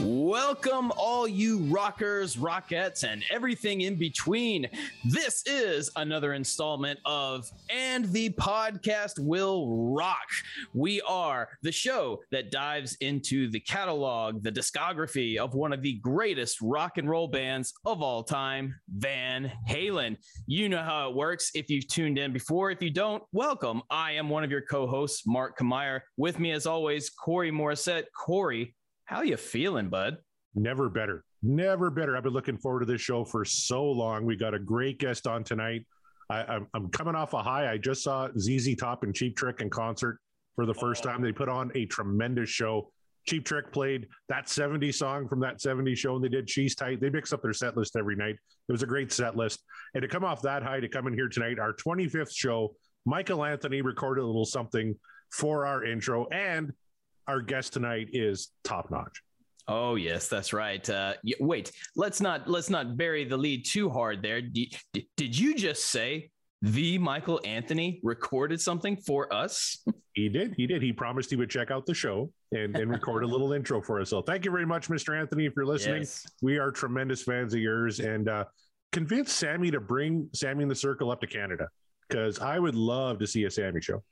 Welcome, all you rockers, rockets, and everything in between. This is another installment of And the Podcast Will Rock. We are the show that dives into the catalog, the discography of one of the greatest rock and roll bands of all time, Van Halen. You know how it works if you've tuned in before. If you don't, welcome. I am one of your co hosts, Mark Kameyer. With me, as always, Corey Morissette. Corey, how you feeling, bud? Never better. Never better. I've been looking forward to this show for so long. We got a great guest on tonight. I, am I'm coming off a high. I just saw ZZ Top and Cheap Trick in concert for the first time. They put on a tremendous show. Cheap Trick played that 70 song from that 70 show, and they did She's Tight. They mix up their set list every night. It was a great set list. And to come off that high, to come in here tonight, our 25th show, Michael Anthony recorded a little something for our intro, and our guest tonight is top notch. Oh yes, that's right. Uh, wait, let's not let's not bury the lead too hard there. D- did you just say the Michael Anthony recorded something for us? He did. He did. He promised he would check out the show and, and record a little intro for us. So thank you very much, Mr. Anthony, if you're listening. Yes. We are tremendous fans of yours and uh, convince Sammy to bring Sammy in the Circle up to Canada because I would love to see a Sammy show.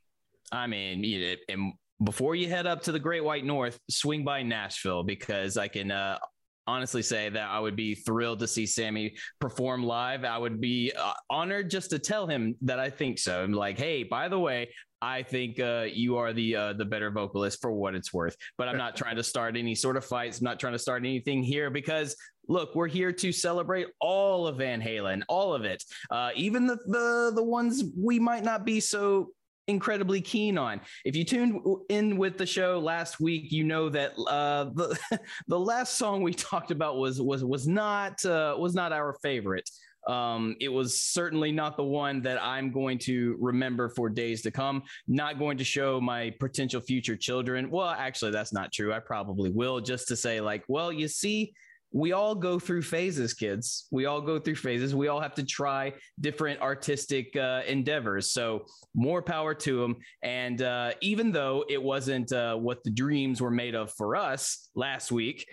I mean, and before you head up to the Great White North, swing by Nashville because I can uh, honestly say that I would be thrilled to see Sammy perform live. I would be uh, honored just to tell him that I think so. I'm like, hey, by the way, I think uh, you are the uh, the better vocalist for what it's worth. But I'm not trying to start any sort of fights. I'm not trying to start anything here because look, we're here to celebrate all of Van Halen, all of it, uh, even the, the the ones we might not be so incredibly keen on. If you tuned in with the show last week, you know that uh, the the last song we talked about was was was not uh, was not our favorite. Um, it was certainly not the one that I'm going to remember for days to come. Not going to show my potential future children. Well, actually, that's not true. I probably will, just to say, like, well, you see, we all go through phases, kids. We all go through phases. We all have to try different artistic uh, endeavors. So more power to them. And uh, even though it wasn't uh, what the dreams were made of for us last week,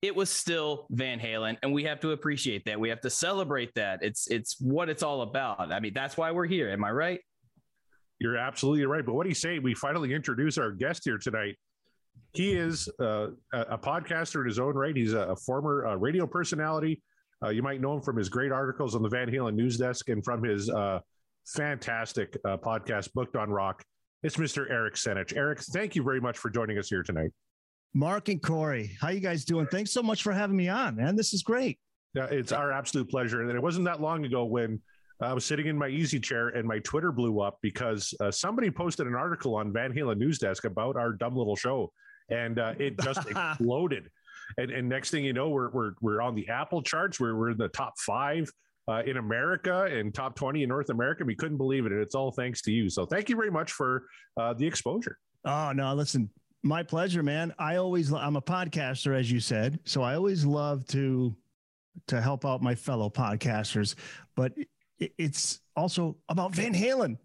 it was still Van Halen, and we have to appreciate that. We have to celebrate that. It's it's what it's all about. I mean, that's why we're here. Am I right? You're absolutely right. But what do you say? We finally introduce our guest here tonight he is uh, a podcaster in his own right. He's a, former uh, radio personality. Uh, you might know him from his great articles on the Van Halen News Desk and from his uh, fantastic uh, podcast, Booked on Rock. It's Mr. Eric Senich. Eric, thank you very much for joining us here tonight. Mark and Corey, how you guys doing? Thanks so much for having me on, man. This is great. Yeah, it's our absolute pleasure. And it wasn't that long ago when I was sitting in my easy chair and my Twitter blew up because uh, somebody posted an article on Van Halen News Desk about our dumb little show and uh, it just exploded. And, and next thing you know, we're, we're, we're on the Apple charts. We're, we're in the top five uh, in America and top 20 in North America. We couldn't believe it. And it's all thanks to you. So thank you very much for uh, the exposure. Oh, no, listen, my pleasure, man. I always, I'm a podcaster, as you said. So I always love to, to help out my fellow podcasters, but it's also about Van Halen,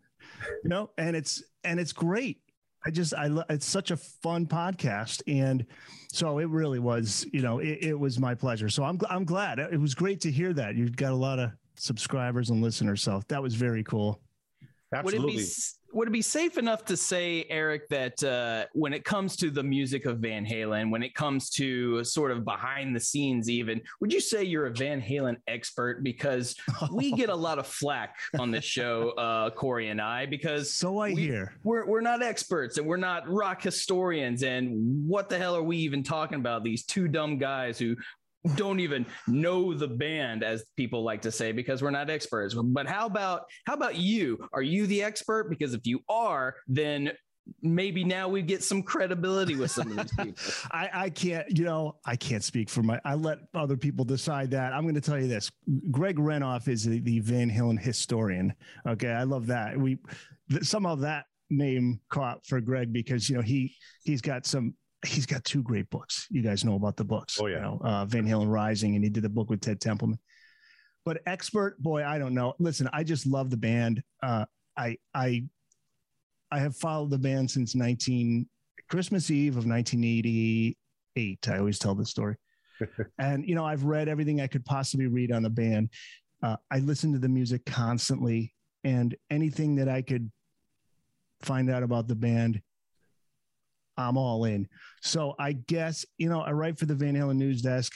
you know, and it's, and it's great. I just, I, it's such a fun podcast. And so it really was, you know, it, it was my pleasure. So I'm, I'm glad it was great to hear that you've got a lot of subscribers and listeners. So that was very cool. Absolutely. Would it be would it be safe enough to say, Eric, that uh, when it comes to the music of Van Halen, when it comes to sort of behind the scenes, even, would you say you're a Van Halen expert? Because we get a lot of flack on the show, uh, Corey and I, because so I we, hear we're we're not experts and we're not rock historians, and what the hell are we even talking about? These two dumb guys who don't even know the band as people like to say because we're not experts. But how about how about you? Are you the expert? Because if you are then maybe now we get some credibility with some of these people. I, I can't you know i can't speak for my i let other people decide that. I'm going to tell you this. Greg renoff is the, the van halen historian. Okay i love that. We some of that name caught for greg because you know he he's got some he's got two great books. You guys know about the books. Oh yeah, you know, uh, Van Halen Rising, and he did the book with Ted Templeman. But expert, boy, I don't know. Listen, I just love the band. Uh, I I I have followed the band since 19 Christmas Eve of 1988. I always tell this story. and you know, I've read everything I could possibly read on the band. Uh, I listen to the music constantly, and anything that I could find out about the band I'm all in. So I guess, you know, I write for the Van Halen news desk.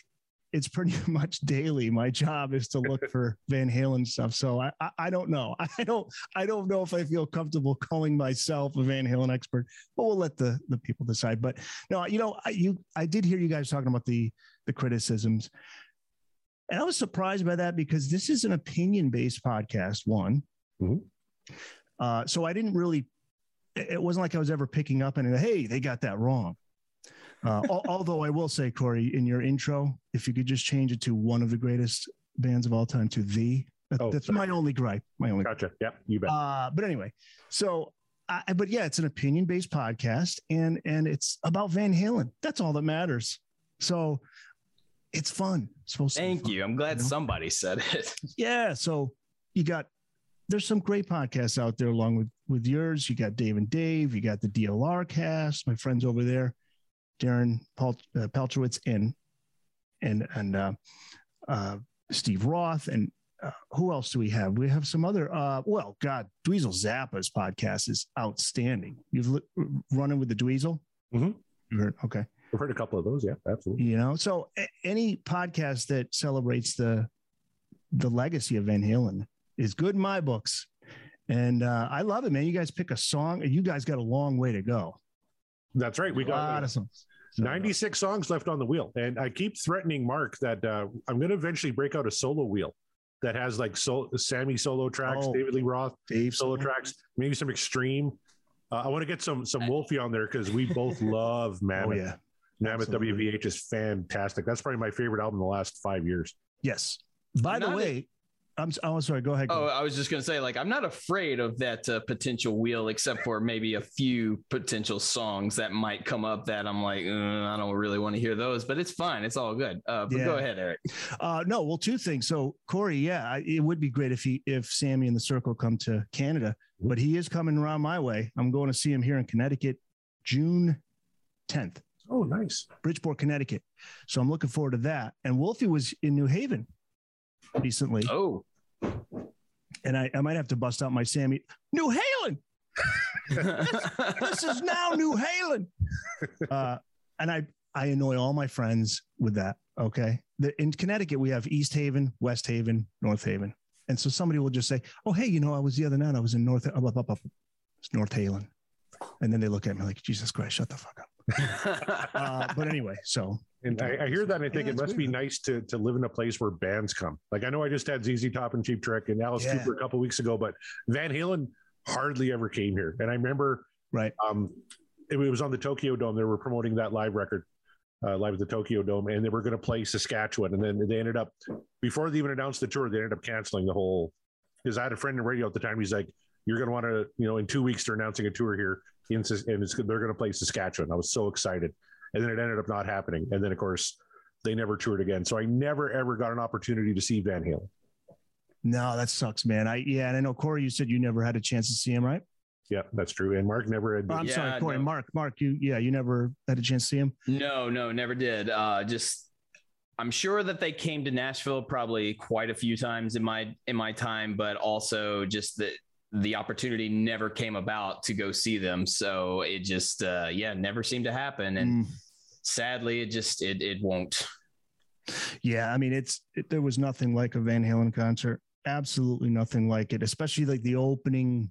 It's pretty much daily. My job is to look for Van Halen stuff. So I, I, I, don't know. I don't I don't know if I feel comfortable calling myself a Van Halen expert, but we'll let the the people decide. But no, you know, I, you I did hear you guys talking about the the criticisms. And I was surprised by that because this is an opinion based podcast, one. Mm-hmm. Uh, so I didn't really it wasn't like I was ever picking up and hey, they got that wrong. Uh, although I will say, Corey, in your intro, if you could just change it to one of the greatest bands of all time to the, that, oh, that's sorry. my only gripe. My only. Gotcha. Yeah, you bet. Uh, but anyway, so, I, but yeah, it's an opinion based podcast, and and it's about Van Halen. That's all that matters. So, it's fun. It's supposed Thank fun, you. I'm glad you know? somebody said it. yeah. So you got there's some great podcasts out there along with with yours. You got Dave and Dave. You got the DLR cast. My friends over there, Darren Paul, uh, and and and uh, uh, Steve Roth and uh, who else do we have? We have some other. Uh, well, God, Dweezil Zappa's podcast is outstanding. You've li- running with the Dweezil. Mm-hmm. Heard, okay, I've heard a couple of those. Yeah, absolutely. You know, so a- any podcast that celebrates the the legacy of Van Halen is good in my books. And uh, I love it, man. You guys pick a song, and you guys got a long way to go. That's right. We got a lot of songs. So, 96 songs left on the wheel. And I keep threatening Mark that uh, I'm going to eventually break out a solo wheel that has like so, Sammy solo tracks, oh, David Lee Roth Dave solo tracks, maybe some extreme. Uh, I want to get some some Wolfie on there because we both love Mammoth. Oh, yeah. Mammoth Absolutely. WVH is fantastic. That's probably my favorite album in the last five years. Yes. By Not the way, I'm, oh, sorry. Go ahead. Go oh, I was just going to say, like, I'm not afraid of that uh, potential wheel, except for maybe a few potential songs that might come up that I'm like, uh, I don't really want to hear those, but it's fine. It's all good. Uh, but yeah. go ahead, Eric. Uh, no, well, two things. So, Corey, yeah, it would be great if he, if Sammy and the Circle come to Canada, but he is coming around my way. I'm going to see him here in Connecticut, June 10th. Oh, nice. Bridgeport, Connecticut. So I'm looking forward to that. And Wolfie was in New Haven recently. Oh. And I, I might have to bust out my Sammy. New Halen. this is now New Halen. Uh, and I, I annoy all my friends with that. Okay. The, in Connecticut, we have East Haven, West Haven, North Haven. And so somebody will just say, Oh, hey, you know, I was the other night, I was in North, up, up, up, up. It's North Halen. And then they look at me like, Jesus Christ, shut the fuck up. Uh, but anyway, so and I, I, hear that and I think yeah, it must weird. be nice to to live in a place where bands come. Like I know I just had ZZ Top and Cheap Trick and Alice yeah. Cooper a couple weeks ago, but Van Halen hardly ever came here. And I remember right um it, it was on the Tokyo Dome. They were promoting that live record. uh, live at the Tokyo Dome, and they were going to play Saskatchewan, and then they ended up before they even announced the tour, they ended up canceling the whole. Because I had a friend in radio at the time, he's like, "You're going to want to, you know, in two weeks they're announcing a tour here, in, and it's, they're going to play Saskatchewan." I was so excited, and then it ended up not happening, and then of course they never toured again. So I never ever got an opportunity to see Van Halen. No, that sucks, man. I yeah, and I know Corey. You said you never had a chance to see him, right? Yeah, that's true. And Mark never had. Oh, I'm Yeah, sorry, Corey. no. Mark, Mark, you yeah, you never had a chance to see him. No, no, never did. Uh, just I'm sure that they came to Nashville probably quite a few times in my in my time, but also just that the opportunity never came about to go see them. So it just uh, yeah, never seemed to happen. And Mm. sadly, it just it it won't. Yeah, I mean, it's it, there was nothing like a Van Halen concert. Absolutely nothing like it, especially like the opening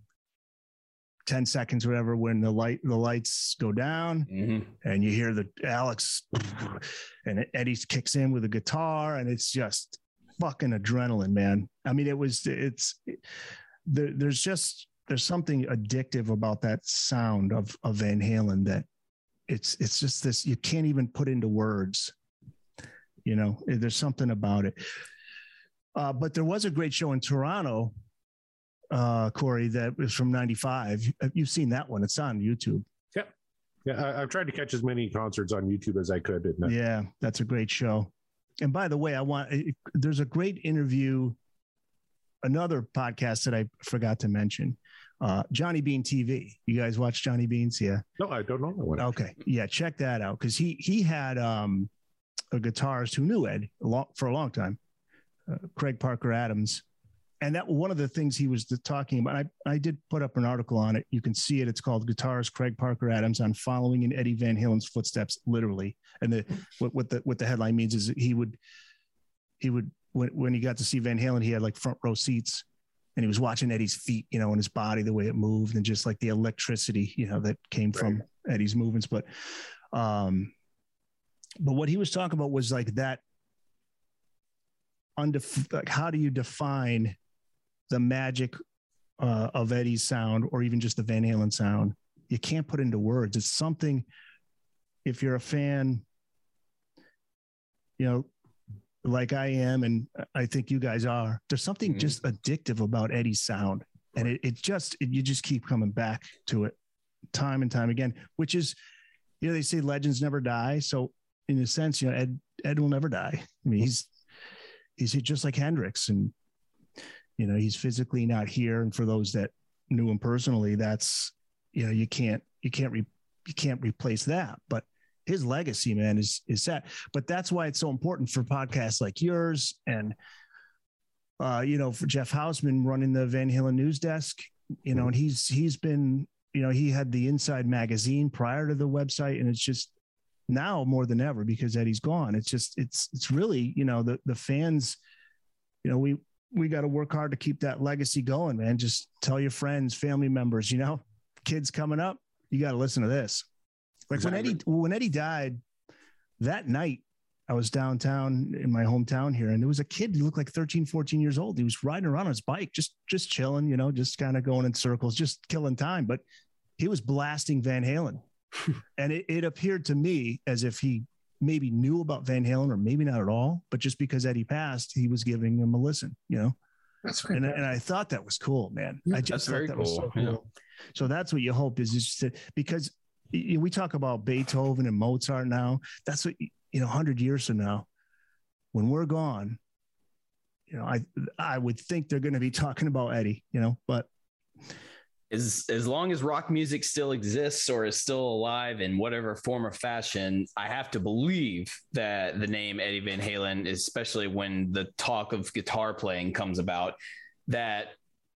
ten seconds, whatever, when the light the lights go down Mhm. and you hear the Alex and Eddie kicks in with a guitar, and it's just fucking adrenaline, man. I mean, it was it's there, there's just there's something addictive about that sound of of Van Halen that it's it's just this you can't even put into words. You know, there's something about it. Uh, but there was a great show in Toronto, uh, Corey, that was from '95. You've seen that one? It's on YouTube. Yeah, I, I've tried to catch as many concerts on YouTube as I could. Uh, Yeah, that's a great show. And by the way, I want there's a great interview, another podcast that I forgot to mention. Uh, Johnny Bean TV. You guys watch Johnny Beans? Yeah. No, I don't know that one. Okay. Yeah, check that out because he he had um, a guitarist who knew Ed a long, for a long time, uh, Craig Parker Adams, and that one of the things he was talking about. I I did put up an article on it. You can see it. It's called "Guitarist Craig Parker Adams on Following in Eddie Van Halen's Footsteps," literally. And the what, what the what the headline means is he would he would when when he got to see Van Halen, he had like front row seats. And he was watching Eddie's feet, you know, and his body, the way it moved, and just like the electricity, you know, that came from Eddie's movements. But um, but what he was talking about was like that undef- like how do you define the magic uh, of Eddie's sound or even just the Van Halen sound? You can't put into words. It's something if you're a fan, you know, like I am, and I think you guys are, there's something Mhm. just addictive about Eddie's sound. And it, it just, it, you just keep coming back to it time and time again, which is, you know, they say legends never die. So in a sense, you know, Ed, Ed will never die. I mean, he's, he's just like Hendrix and, you know, he's physically not here. And for those that knew him personally, that's, you know, you can't, you can't, re, you can't replace that, but his legacy, man, is, is set. But that's why it's so important for podcasts like yours and, uh, you know, for Jeff Hausman running the Van Halen news desk, you know, and he's, he's been, you know, he had the Inside magazine prior to the website, and it's just now more than ever because Eddie's gone. It's just, it's, it's really, you know, the the fans, you know, we we got to work hard to keep that legacy going, man. Just tell your friends, family members, you know, kids coming up, you got to listen to this. Like when Eddie when Eddie died that night, I was downtown in my hometown here, and there was a kid who looked like 13, 14 years old. He was riding around on his bike, just just chilling, you know, just kind of going in circles, just killing time. But he was blasting Van Halen. and it, it appeared to me as if he maybe knew about Van Halen or maybe not at all, but just because Eddie passed, he was giving him a listen, you know? That's And, and I thought that was cool, man. I just that's thought very that was so cool. cool. Yeah. So that's what you hope is just to, because we talk about Beethoven and Mozart now. That's what, you know, 100 years from now, when we're gone, you know, I, I would think they're going to be talking about Eddie, you know, but as as long as rock music still exists or is still alive in whatever form or fashion, I have to believe that the name Eddie Van Halen, especially when the talk of guitar playing comes about, that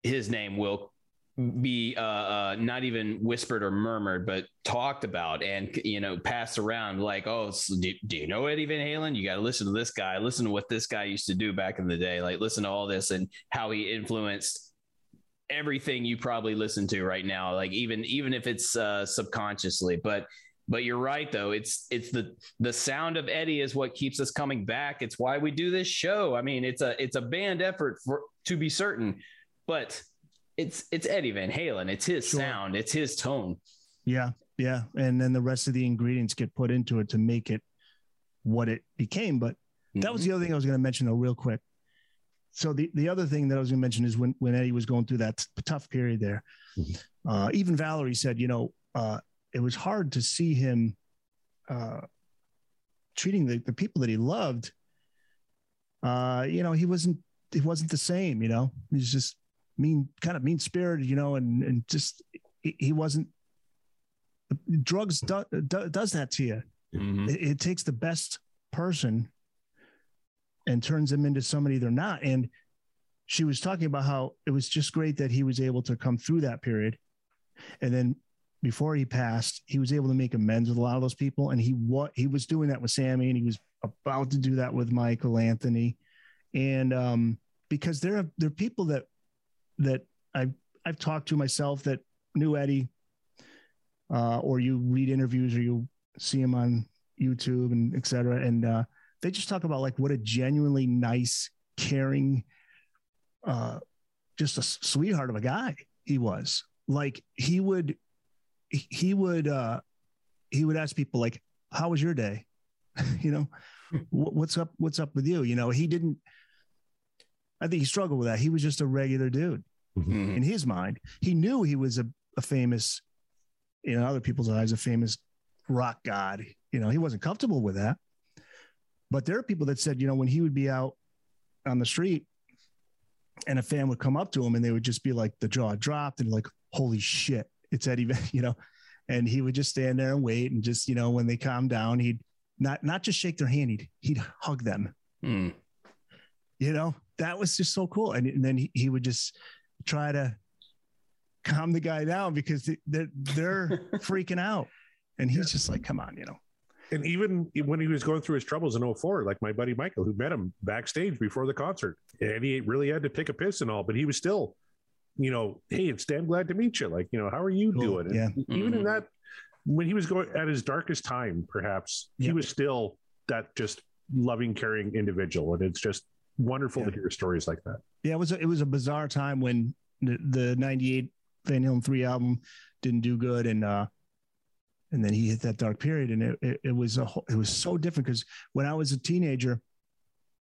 his name will be uh, uh, not even whispered or murmured, but talked about and you know passed around. Like, oh, so do, do you know Eddie Van Halen? You got to listen to this guy. Listen to what this guy used to do back in the day. Like, listen to all this and how he influenced everything you probably listen to right now like even even if it's uh subconsciously but but you're right though it's it's the the sound of eddie is what keeps us coming back it's why we do this show i mean it's a it's a band effort for to be certain but it's it's eddie van halen it's his Sure. sound it's his tone Yeah, yeah, and then the rest of the ingredients get put into it to make it what it became. But that was Mm-hmm. the other thing I was going to mention though, real quick. So the, the other thing that I was going to mention is when, when Eddie was going through that tough period there, uh, even Valerie said, you know, uh, it was hard to see him uh, treating the, the people that he loved. Uh, you know, he wasn't, he wasn't the same, you know, he's just mean, kind of mean spirited, you know, and, and just, he, he wasn't, drugs do, do, does that to you. Mhm. It, it takes the best person and turns them into somebody they're not. And she was talking about how it was just great that he was able to come through that period. And then before he passed, he was able to make amends with a lot of those people. And he what he was doing that with Sammy, and he was about to do that with Michael Anthony. And um, because there are there are people that that I've I've talked to myself that knew Eddie, uh, or you read interviews or you see him on YouTube and et cetera. And uh, they just talk about like what a genuinely nice, caring, uh, just a sweetheart of a guy he was. Like he would, he would, uh, he would ask people like, "How was your day?" you know, "What's up? What's up with you?" You know, he didn't. I think he struggled with that. He was just a regular dude Mhm. in his mind. He knew he was a, a famous, in other people's eyes, a famous rock god. You know, he wasn't comfortable with that. But there are people that said, you know, when he would be out on the street and a fan would come up to him and they would just be like, the jaw dropped and like, holy shit, it's Eddie, Van, you know, and he would just stand there and wait. And just, you know, when they calmed down, he'd not, not just shake their hand, he'd, he'd hug them Mm. you know that was just so cool and, and then he, he would just try to calm the guy down because they- they're they're freaking out and he's just like come on you know And even when he was going through his troubles in 04, like my buddy Michael, who met him backstage before the concert, and he really had to take a piss and all, but he was still, you know, hey, it's damn glad to meet you. Like, you know, how are you Cool. doing? And Yeah. Even in Mhm. that, when he was going at his darkest time, perhaps he was still that just loving, caring individual. And it's just wonderful to hear stories like that. yeah it was a, it was a bizarre time when the, the 98 van halen 3 album didn't do good and uh and then he hit that dark period and it, it, it was a whole, it was so different because when i was a teenager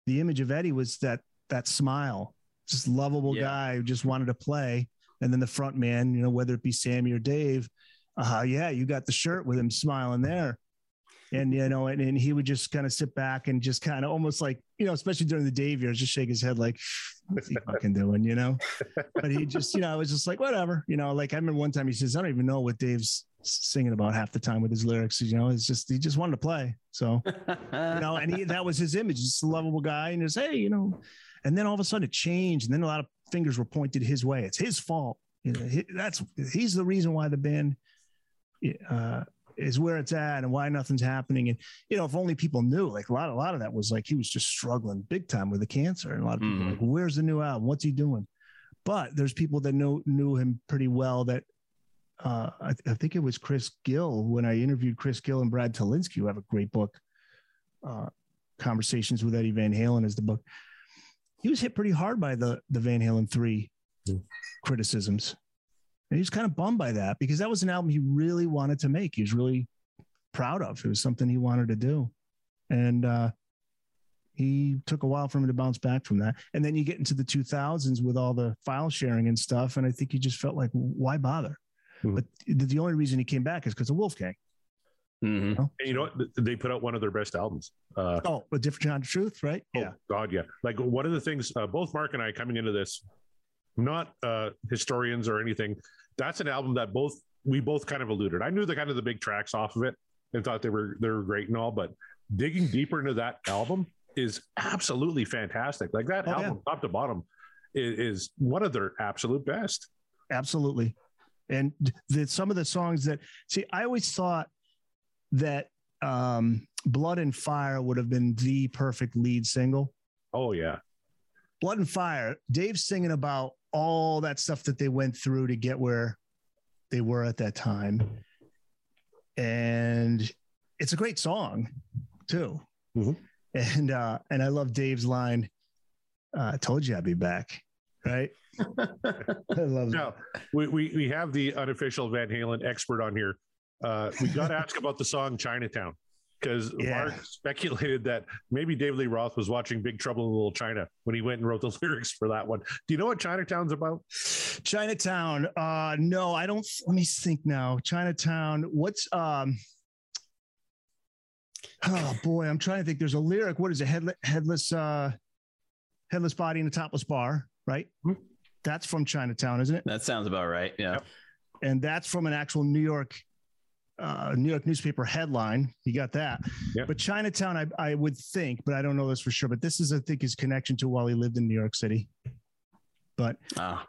the image of eddie was that that smile just lovable Yeah. guy who just wanted to play and then the front man you know whether it be sammy or dave uh yeah you got the shirt with him smiling there and you know and, and he would just kind of sit back and just kind of almost like you know especially during the dave years just shake his head like what's he fucking doing? You know? But he just you know i was just like whatever. You know like i remember one time he says i don't even know what dave's singing about half the time with his lyrics you know? It's just he just wanted to play so you know, and he, that was his image, just a lovable guy, and just hey, you know, and then all of a sudden it changed, and then a lot of fingers were pointed his way. It's his fault. You know, he, that's he's the reason why the band uh, is where it's at and why nothing's happening. And you know, if only people knew, like a lot, a lot of that was like he was just struggling big time with the cancer, and a lot of people were Mhm. like, "Where's the new album? What's he doing?" But there's people that know knew him pretty well that uh, I, I think it was Chris Gill when I interviewed Chris Gill and Brad Tolinski, who have a great book, uh, Conversations with Eddie Van Halen is the book. He was hit pretty hard by the the Van Halen three Mm. criticisms, and he was kind of bummed by that because that was an album he really wanted to make. He was really proud of. It was something he wanted to do, and uh, he took a while for him to bounce back from that. And then you get into the 2000s with all the file sharing and stuff, and I think he just felt like, why bother? Mhm. But the the only reason he came back is because of Wolfgang. Mhm. And you know what? They put out one of their best albums. Uh, Oh, a different kind of truth, right? Oh, Yeah. God, yeah. Like one of the things, uh, both Mark and I coming into this, not uh, historians or anything. That's an album that both we both kind of alluded. I knew the kind of the big tracks off of it and thought they were they were great and all, but digging deeper into that album is absolutely fantastic. Like that Oh, yeah. album, top to bottom, is, is one of their absolute best. Absolutely. And the, some of the songs that see, I always thought that um, Blood and Fire would have been the perfect lead single. Oh yeah, Blood and Fire, Dave's singing about all that stuff that they went through to get where they were at that time. And it's a great song too. Mhm. And uh and I love Dave's line, uh, I told you I'd be back. Right. I love that. Now we, we we have the unofficial Van Halen expert on here. Uh, we got to ask about the song Chinatown because Yeah. Mark speculated that maybe David Lee Roth was watching Big Trouble in Little China when he went and wrote the lyrics for that one. Do you know what Chinatown's about? Chinatown. Uh, no, I don't. Let me think now. Chinatown. What's um? Oh boy, I'm trying to think. There's a lyric. What is it? Headless, headless, uh, headless body in a topless bar, right? Hmm. That's from Chinatown, isn't it? That sounds about right. Yeah. And that's from an actual New York, uh, New York newspaper headline. You got that. Yeah. But Chinatown, I, I would think, but I don't know this for sure. But this is, I think, his connection to while he lived in New York City. But Ah,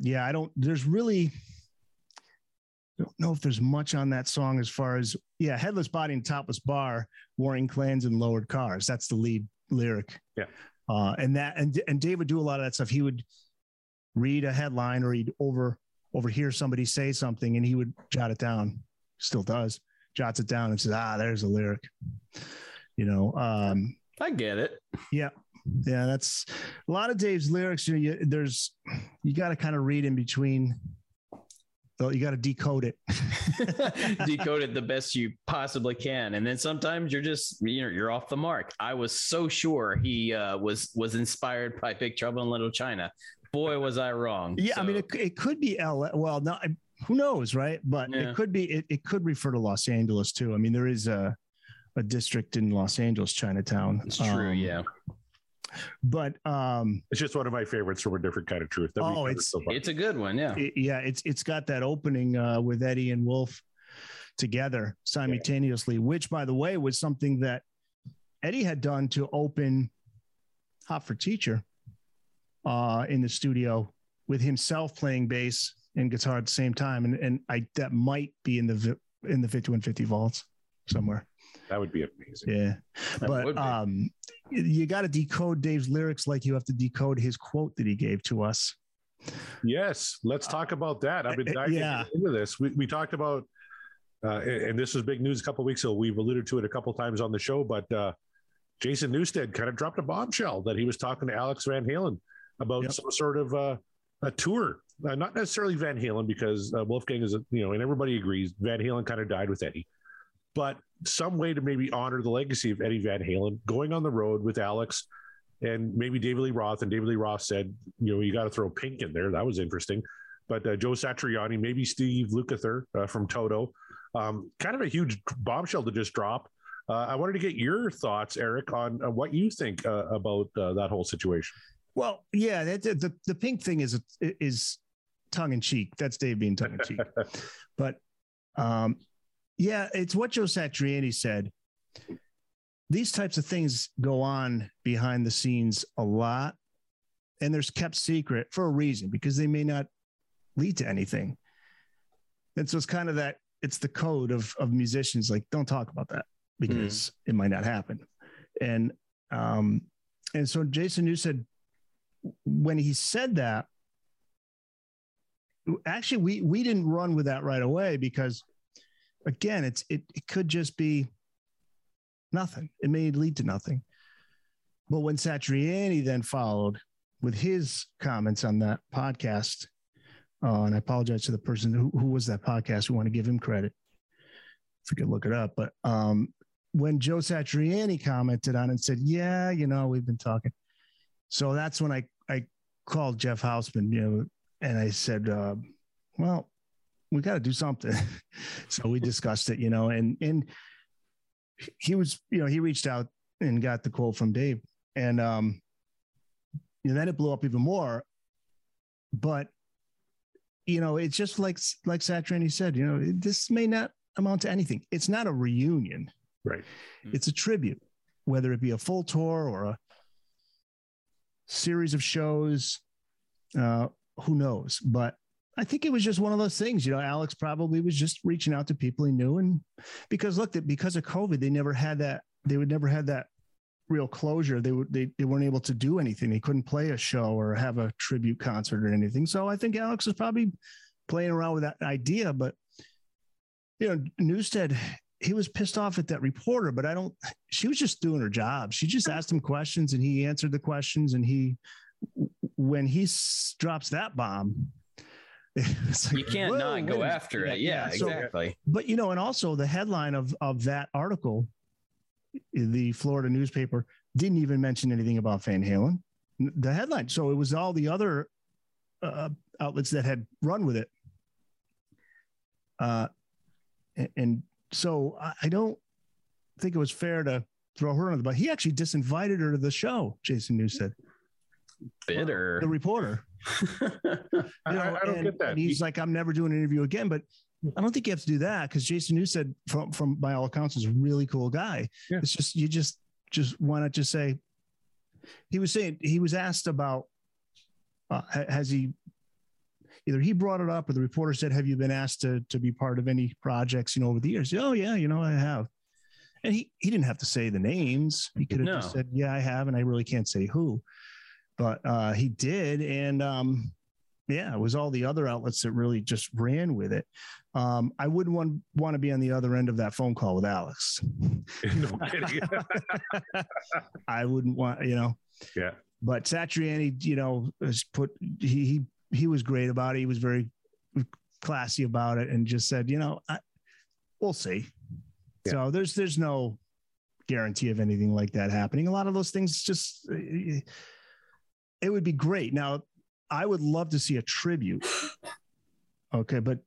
yeah, I don't. There's really. I don't know if there's much on that song as far as yeah, headless body and topless bar, warring clans and lowered cars. That's the lead lyric. Yeah. Uh, and that and and Dave would do a lot of that stuff. He would read a headline or he'd over overhear somebody say something and he would jot it down. Still does. Jots it down and says, ah, there's a lyric. You know, um, I get it. yeah, yeah, that's a lot of Dave's lyrics. You, know, you there's you got to kind of read in between. Though you got to decode it. decode it the best you possibly can and then sometimes you're just you know you're off the mark i was so sure he uh, was was inspired by big trouble in little china boy was i wrong Yeah, I mean, it, it could be L. Well, no, I- who knows, right? But Yeah. it could be. It, it could refer to Los Angeles too. I mean, there is a a district in Los Angeles, Chinatown. it's true Um, yeah But um, It's just one of my favorites from a different kind of truth. that Oh, it's- so it's a good one yeah it- yeah, it's it's got that opening uh, with Eddie and Wolf together simultaneously, which, by the way, was something that Eddie had done to open Hot for Teacher uh, in the studio with himself playing bass and guitar at the same time, and and I that might be in the in the fifty one fifty vaults somewhere. that would be amazing. Yeah, That but um, you got to decode Dave's lyrics like you have to decode his quote that he gave to us. Yes, let's talk about that. I've been Uh, diving yeah. into this. We, we talked about, uh, and and this was big news a couple weeks ago. We've alluded to it a couple times on the show, but uh, Jason Newsted kind of dropped a bombshell that he was talking to Alex Van Halen about Yep. some sort of uh, a tour. Uh, not necessarily Van Halen, because uh, Wolfgang is, a, you know, and everybody agrees Van Halen kind of died with Eddie, but some way to maybe honor the legacy of Eddie Van Halen, going on the road with Alex and maybe David Lee Roth. And David Lee Roth said, you know, you got to throw Pink in there. That was interesting. But uh, Joe Satriani, maybe Steve Lukather uh, from Toto, um, kind of a huge bombshell to just drop. Uh, I wanted to get your thoughts, Eric, on uh, what you think about that whole situation. Well, yeah, the, the the pink thing is is tongue in cheek. That's Dave being tongue in cheek. but um, yeah, it's what Joe Satriani said. These types of things go on behind the scenes a lot, and there's kept secret for a reason because they may not lead to anything. And so it's kind of that it's the code of of musicians like don't talk about that because it might not happen. And um and so Jason you said when he said that actually we we didn't run with that right away because again it's it, it could just be nothing. It may lead to nothing. But when satriani then followed with his comments on that podcast uh, and i apologize to the person who, who was that podcast we want to give him credit. If we could look it up but um when joe satriani commented on it and said yeah you know we've been talking. So that's when i i called jeff hausman you know and I said, uh, "Well, we got to do something." so we discussed it, you know, and and he was, you know, he reached out and got the quote from Dave, and um, and then it blew up even more. But you know, it's just like like Satriani said, you know, this may not amount to anything. It's not a reunion, Right. It's a tribute, whether it be a full tour or a series of shows. Uh, who knows? But I think it was just one of those things. You know, Alex probably was just reaching out to people he knew, and because look, that because of COVID, they never had that. They would never had that real closure. They would they, they weren't able to do anything. They couldn't play a show or have a tribute concert or anything. So I think Alex was probably playing around with that idea. But you know, Newsted, he was pissed off at that reporter, but I don't. She was just doing her job. She just asked him questions, and he answered the questions, and he when he s- drops that bomb, it's you can't not go after it yeah, so- exactly but you know, and also the headline of of that article the Florida newspaper didn't even mention anything about Van Halen. The headline. So it was all the other uh, outlets that had run with it. Uh, and so I don't think it was fair to throw her under the bus. He actually disinvited her to the show. Jason Newsted. Bitter. The reporter. I, You know, I don't and- get that. he's like, I'm never doing an interview again. But I don't think you have to do that because Jason Newsted, from from by all accounts, is a really cool guy. Yeah. It's just you just just why not just say? He was saying he was asked about uh, has he either he brought it up or the reporter said, "Have you been asked to to be part of any projects you know over the years?" Oh yeah, you know I have. And he he didn't have to say the names. He could have just said, "Yeah, I have," and I really can't say who. But uh, he did, and um, yeah, it was all the other outlets that really just ran with it. Um, I wouldn't want want to be on the other end of that phone call with Alex. no kidding. I wouldn't want, you know. yeah. But Satriani, you know, has put he he he was great about it. He was very classy about it, and just said, you know, I, we'll see. Yeah. So there's there's no guarantee of anything like that happening. A lot of those things just eh, it would be great. Now, I would love to see a tribute. Okay, but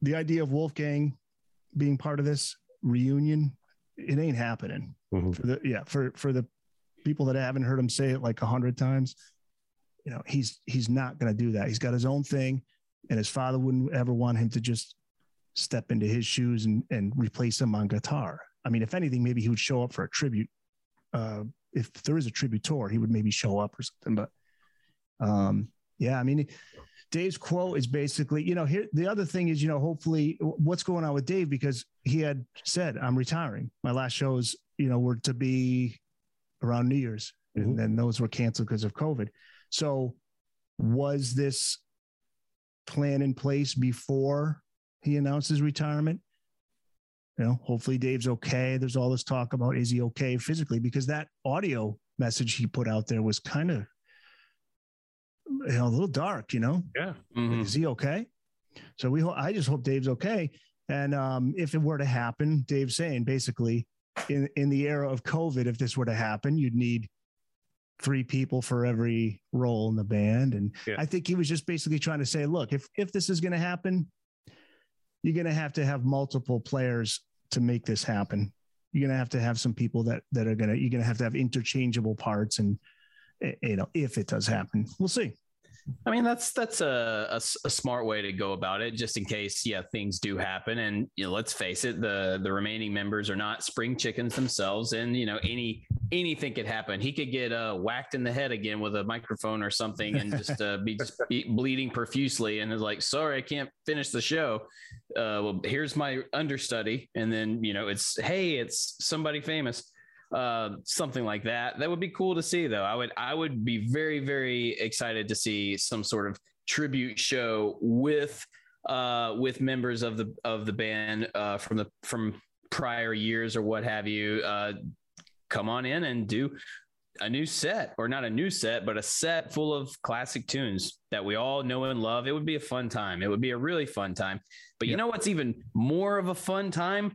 the idea of Wolfgang being part of this reunion, it ain't happening. Mhm. For the yeah, for for the people that haven't heard him say it like a hundred times, you know, he's he's not gonna do that. He's got his own thing, and his father wouldn't ever want him to just step into his shoes and and replace him on guitar. I mean, if anything, maybe he would show up for a tribute. Uh, if there is a tribute tour, he would maybe show up or something. But um, yeah, I mean, Dave's quote is basically, you know, here the other thing is, you know, hopefully what's going on with Dave because he had said, I'm retiring. My last shows, you know, were to be around New Year's, Mhm. and then those were canceled because of COVID. So was this plan in place before he announced his retirement? You know, hopefully Dave's okay. There's all this talk about is he okay physically because that audio message he put out there was kind of you know a little dark, you know. Yeah. Mhm. Is he okay? So we, ho- I just hope Dave's okay. And um, if it were to happen, Dave's saying basically, in in the era of COVID, if this were to happen, you'd need three people for every role in the band. And Yeah. I think he was just basically trying to say, look, if if this is going to happen, you're going to have to have multiple players to make this happen. You're going to have to have some people that that are going to you're going to have to have interchangeable parts and you know if it does happen, we'll see. I mean, that's that's a a smart way to go about it, just in case, yeah, things do happen. And you know, let's face it, the the remaining members are not spring chickens themselves, and you know, any anything could happen. He could get uh, whacked in the head again with a microphone or something, and just uh, be, just be bleeding profusely, and is like, "Sorry, I can't finish the show." Uh, well, here's my understudy, and then you know, it's hey, it's somebody famous uh something like that. That would be cool to see though. I would i would be very very excited to see some sort of tribute show with uh with members of the of the band uh from the from prior years or what have you. Uh come on in and do a new set or not a new set but a set full of classic tunes that we all know and love. It would be a fun time. It would be a really fun time. But you Yep. know what's even more of a fun time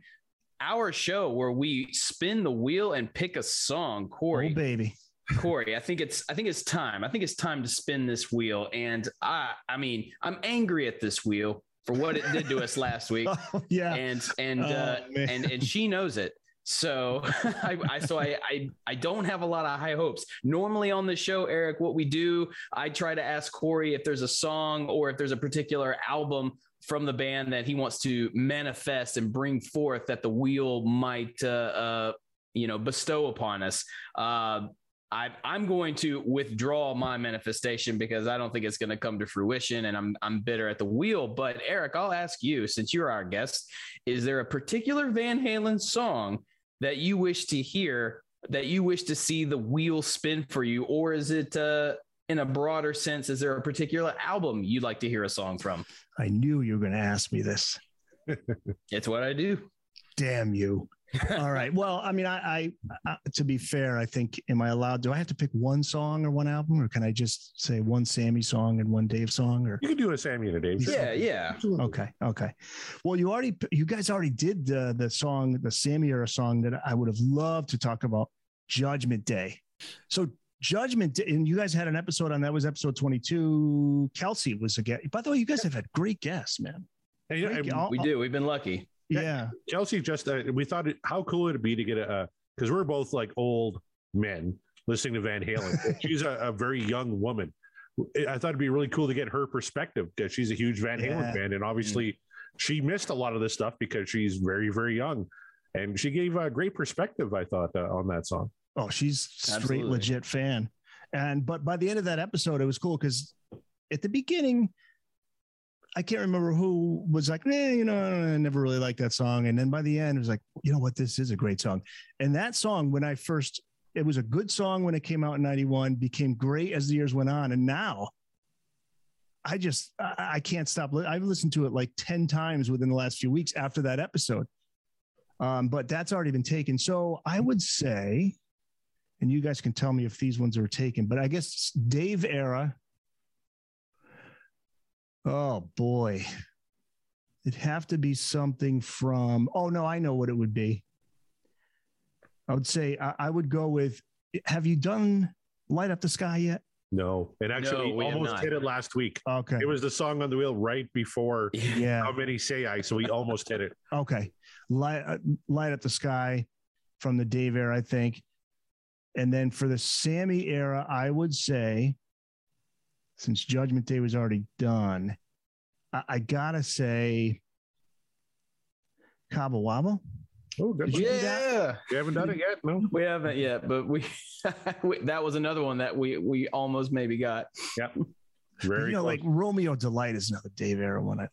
our show where we spin the wheel and pick a song corey Oh baby. Corey, I think it's I think it's time. I think it's time to spin this wheel. And I I mean, I'm angry at this wheel for what it did to us last week. Oh, yeah. And and Oh, uh, man. and and she knows it. So I, I so I, I I don't have a lot of high hopes. Normally on the show, Eric, what we do, I try to ask Corey if there's a song or if there's a particular album from the band that he wants to manifest and bring forth that the wheel might uh, uh you know bestow upon us. Uh, I, I'm going to withdraw my manifestation because I don't think it's going to come to fruition, and I'm I'm bitter at the wheel. But Eric, I'll ask you, since you're our guest, is there a particular Van Halen song that you wish to hear, that you wish to see the wheel spin for you, or is it uh, in a broader sense? Is there a particular album you'd like to hear a song from? I knew you were going to ask me this. It's what I do. Damn you. All right. Well, I mean, I, I, I, to be fair, I think, am I allowed? Do I have to pick one song or one album, or can I just say one Sammy song and one Dave song? Or You can do a Sammy and a Dave. Yeah, yeah. okay, okay. Well, you already, you guys already did the the song, the Sammy era song that I would have loved to talk about, Judgment Day. So Judgment and you guys had an episode on that was episode twenty two. Kelsey was a guest. By the way, you guys have had great guests, man. And, you know, Great- and all- We do. We've been lucky. Yeah. Kelsey just uh, we thought it, how cool it would it be to get a because we're both like old men listening to Van Halen. she's a, a very young woman. I thought it'd be really cool to get her perspective because she's a huge Van Halen Yeah. fan, and obviously she missed a lot of this stuff because she's very very young, and she gave a great perspective. I thought uh, on that song. Oh, she's straight Absolutely. legit fan. And but by the end of that episode, it was cool because at the beginning, I can't remember who was like, eh, you know, I never really liked that song. And then by the end, it was like, you know what, this is a great song. And that song, when I first, it was a good song when it came out in 91, became great as the years went on. And now I just I, can't stop. I've listened to it like 10 times within the last few weeks after that episode. Um, but that's already been taken. So I would say, and you guys can tell me if these ones are taken, but I guess Dave era. Oh boy. It'd have to be something from, oh no, I know what it would be. I would say I, I would go with have you done Light Up the Sky yet? No, and actually, No, we we almost hit it last week. Okay. It was the song on the wheel right before yeah. how many say I, so we almost hit it. Okay. Light, uh, light up the sky from the Dave era, I think. And then for the Sammy era, I would say, since Judgment Day was already done, I, I gotta say Cabo Wabo. Oh, good. Did you do that? Yeah. You haven't done it yet? No. We haven't yet, but we, we that was another one that we we almost maybe got. Yeah. Very you know, close. like Romeo Delight is another Dave era one I love.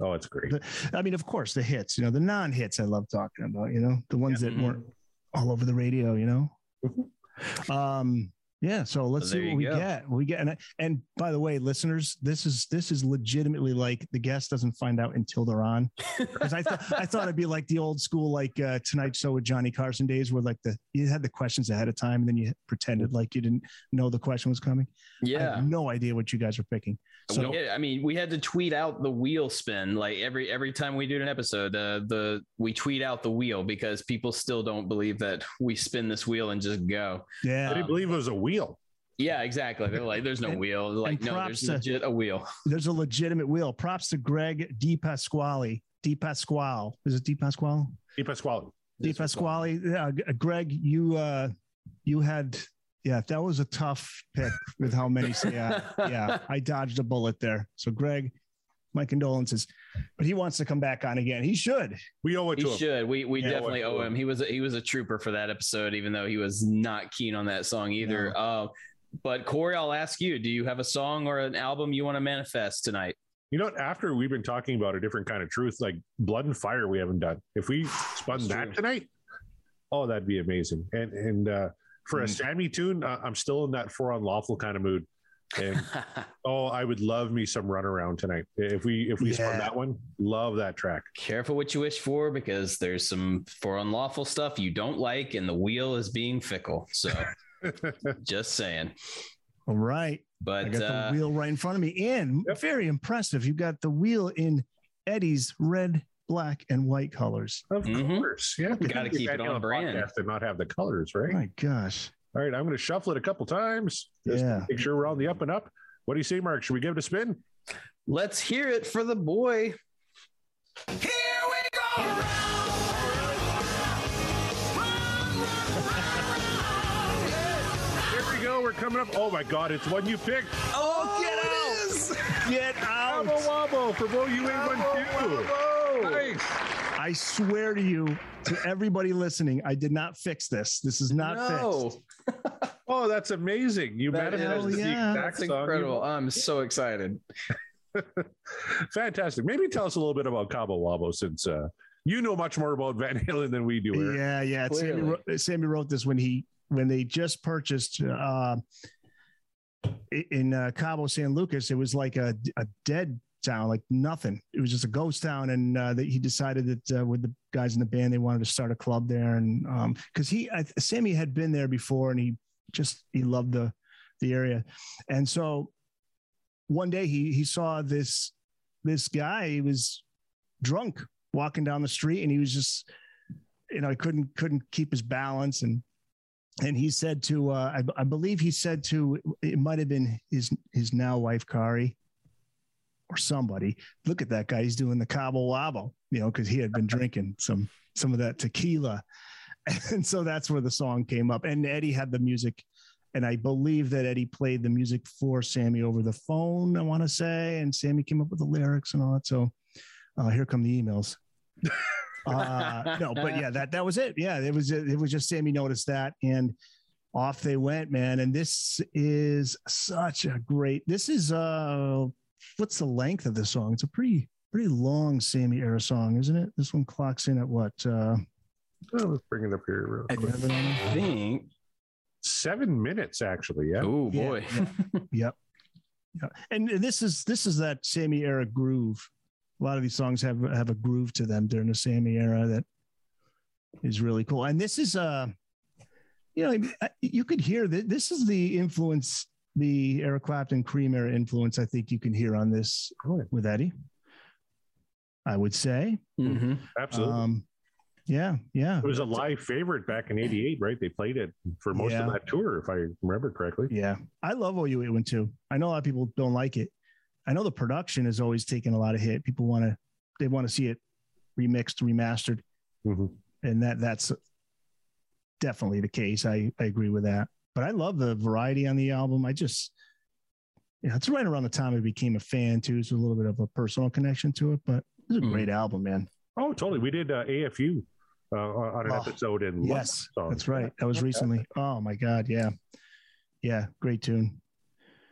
oh, it's great. I mean, of course, the hits, you know, the non hits I love talking about, you know, the ones that Mhm. weren't all over the radio, you know. um, yeah, so let's So see what we go. get. We get, and, and by the way, listeners, this is this is legitimately like the guest doesn't find out until they're on. Because I thought I thought it'd be like the old school like uh, Tonight Show with Johnny Carson days, where like the you had the questions ahead of time, and then you pretended like you didn't know the question was coming. I Yeah. have no idea what you guys are picking. So We- I mean, we had to tweet out the wheel spin like every every time we do an episode. Uh, the we tweet out the wheel because people still don't believe that we spin this wheel and just go. yeah, I didn't believe it was a wheel. Yeah, exactly. They're like, "There's no And- wheel." They're like, no, there's to- legit a wheel. there's a legitimate wheel. Props to Greg Di Pasquale. Di Pasquale. Is it Di Pasquale? Di Pasquale. Di Pasquale. Yeah, Greg, you uh you had yeah, that was a tough pick with how many say yeah. Yeah, I dodged a bullet there. So Greg, my condolences. But he wants to come back on again. He should. We owe it He to him. He should. We we Yeah, definitely owe him. He was a, he was a trooper for that episode, even though he was not keen on that song either. Uh, but Corey, I'll ask you: Do you have a song or an album you want to manifest tonight? You know, after we've been talking about a different kind of truth, like blood and fire, we haven't done. If we spun That's that true. tonight, oh, that'd be amazing. And and uh, for a Mm. Sammy tune, uh, I'm still in that for unlawful kind of mood. And oh, I would love me some runaround tonight. If we if we spun that one, love that track. Careful what you wish for, because there's some for unlawful stuff you don't like, and the wheel is being fickle. So, just saying. All right. I But got uh, the wheel right in front of me. And Yep. very impressive. You got the wheel in Eddie's red, black, and white colors. Of Mhm. course, yeah. We gotta keep it on brand. and not have the colors, right? My gosh. All right, I'm going to shuffle it a couple times. Just to Yeah. make sure we're on the up and up. What do you say, Mark? Should we give it a spin? let's hear it for the boy. Here we go. Here we go. We're coming up. Oh my God, it's one you picked. Oh, oh get out! Get out. Wobble wobble for Bo you ain't one too. Nice. I swear to you, to everybody listening, I did not fix this. This is not no, fixed. Oh, that's amazing. You That manifested is- the yeah. exact that's song you- incredible. I'm so excited. Fantastic. Maybe tell us a little bit about Cabo Wabo since uh, you know much more about Van Halen than we do. Eric. Yeah, yeah. Sammy wrote, Sammy wrote this when he when they just purchased uh, in uh, Cabo San Lucas. It was like a, a dead town, like nothing. It was just a ghost town, and uh, that he decided that uh, with the guys in the band. They wanted to start a club there, and because he, I, Sammy had been there before, and he just he loved the the area, and so one day he he saw this this guy. He was drunk walking down the street, and he was just you know he couldn't couldn't keep his balance and and he said to uh, I, I believe he said to it might have been his his now wife Kari or somebody look at that guy he's doing the cabo wabo you know because he had been drinking some some of that tequila and so that's where the song came up and Eddie had the music and I believe that Eddie played the music for Sammy over the phone I want to say and Sammy came up with the lyrics and all that so uh, here come the emails uh, no, but yeah, that that was it. Yeah, it was it was just Sammy noticed that, and off they went, man. And this is such a great. This is uh, what's the length of the song? It's a pretty pretty long Sammy era song, isn't it? This one clocks in at what? Uh, oh, let's bring it up here. Real quick. I think seven minutes actually. Yeah. Oh boy. Yeah, yeah. yep. Yeah. And this is this is that Sammy era groove a lot of these songs have have a groove to them during the Sammy era that is really cool. And this is uh you know you could hear that this is the influence the Eric Clapton Cream era influence I think you can hear on this with Eddie. I would say. Mm-hmm. Absolutely. Um, yeah, yeah. It was a live favorite back in '88, right? They played it for most Yeah. of that tour, if I remember correctly. Yeah. I love OU812. I know a lot of people don't like it. I know the production has always taken a lot of hit. People want to they want to see it remixed, remastered. Mhm. And that that's definitely the case. I, I agree with that. But I love the variety on the album. I just yeah, it's right around the time I became a fan too. So a little bit of a personal connection to it. But it's a Mhm. great album, man. Oh, totally. We did uh, AFU uh, on an Oh, episode in Yes, London. that's right. That was recently. Oh my God. Yeah. Yeah. Great tune.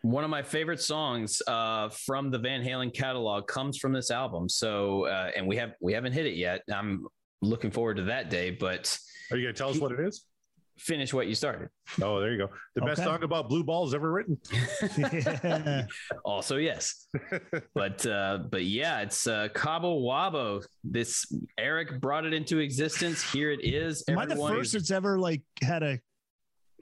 One of my favorite songs uh, from the Van Halen catalog comes from this album. So, uh, and we have we haven't hit it yet. I'm looking forward to that day. But Are you going to tell us what it is? Finish what you started. Oh, there you go. The best Okay. song about blue balls ever written. yeah. also, yes. but uh, but yeah, it's uh, Cabo Wabo. This Eric brought it into existence. Here it is. Am I the first is- that's ever like had a,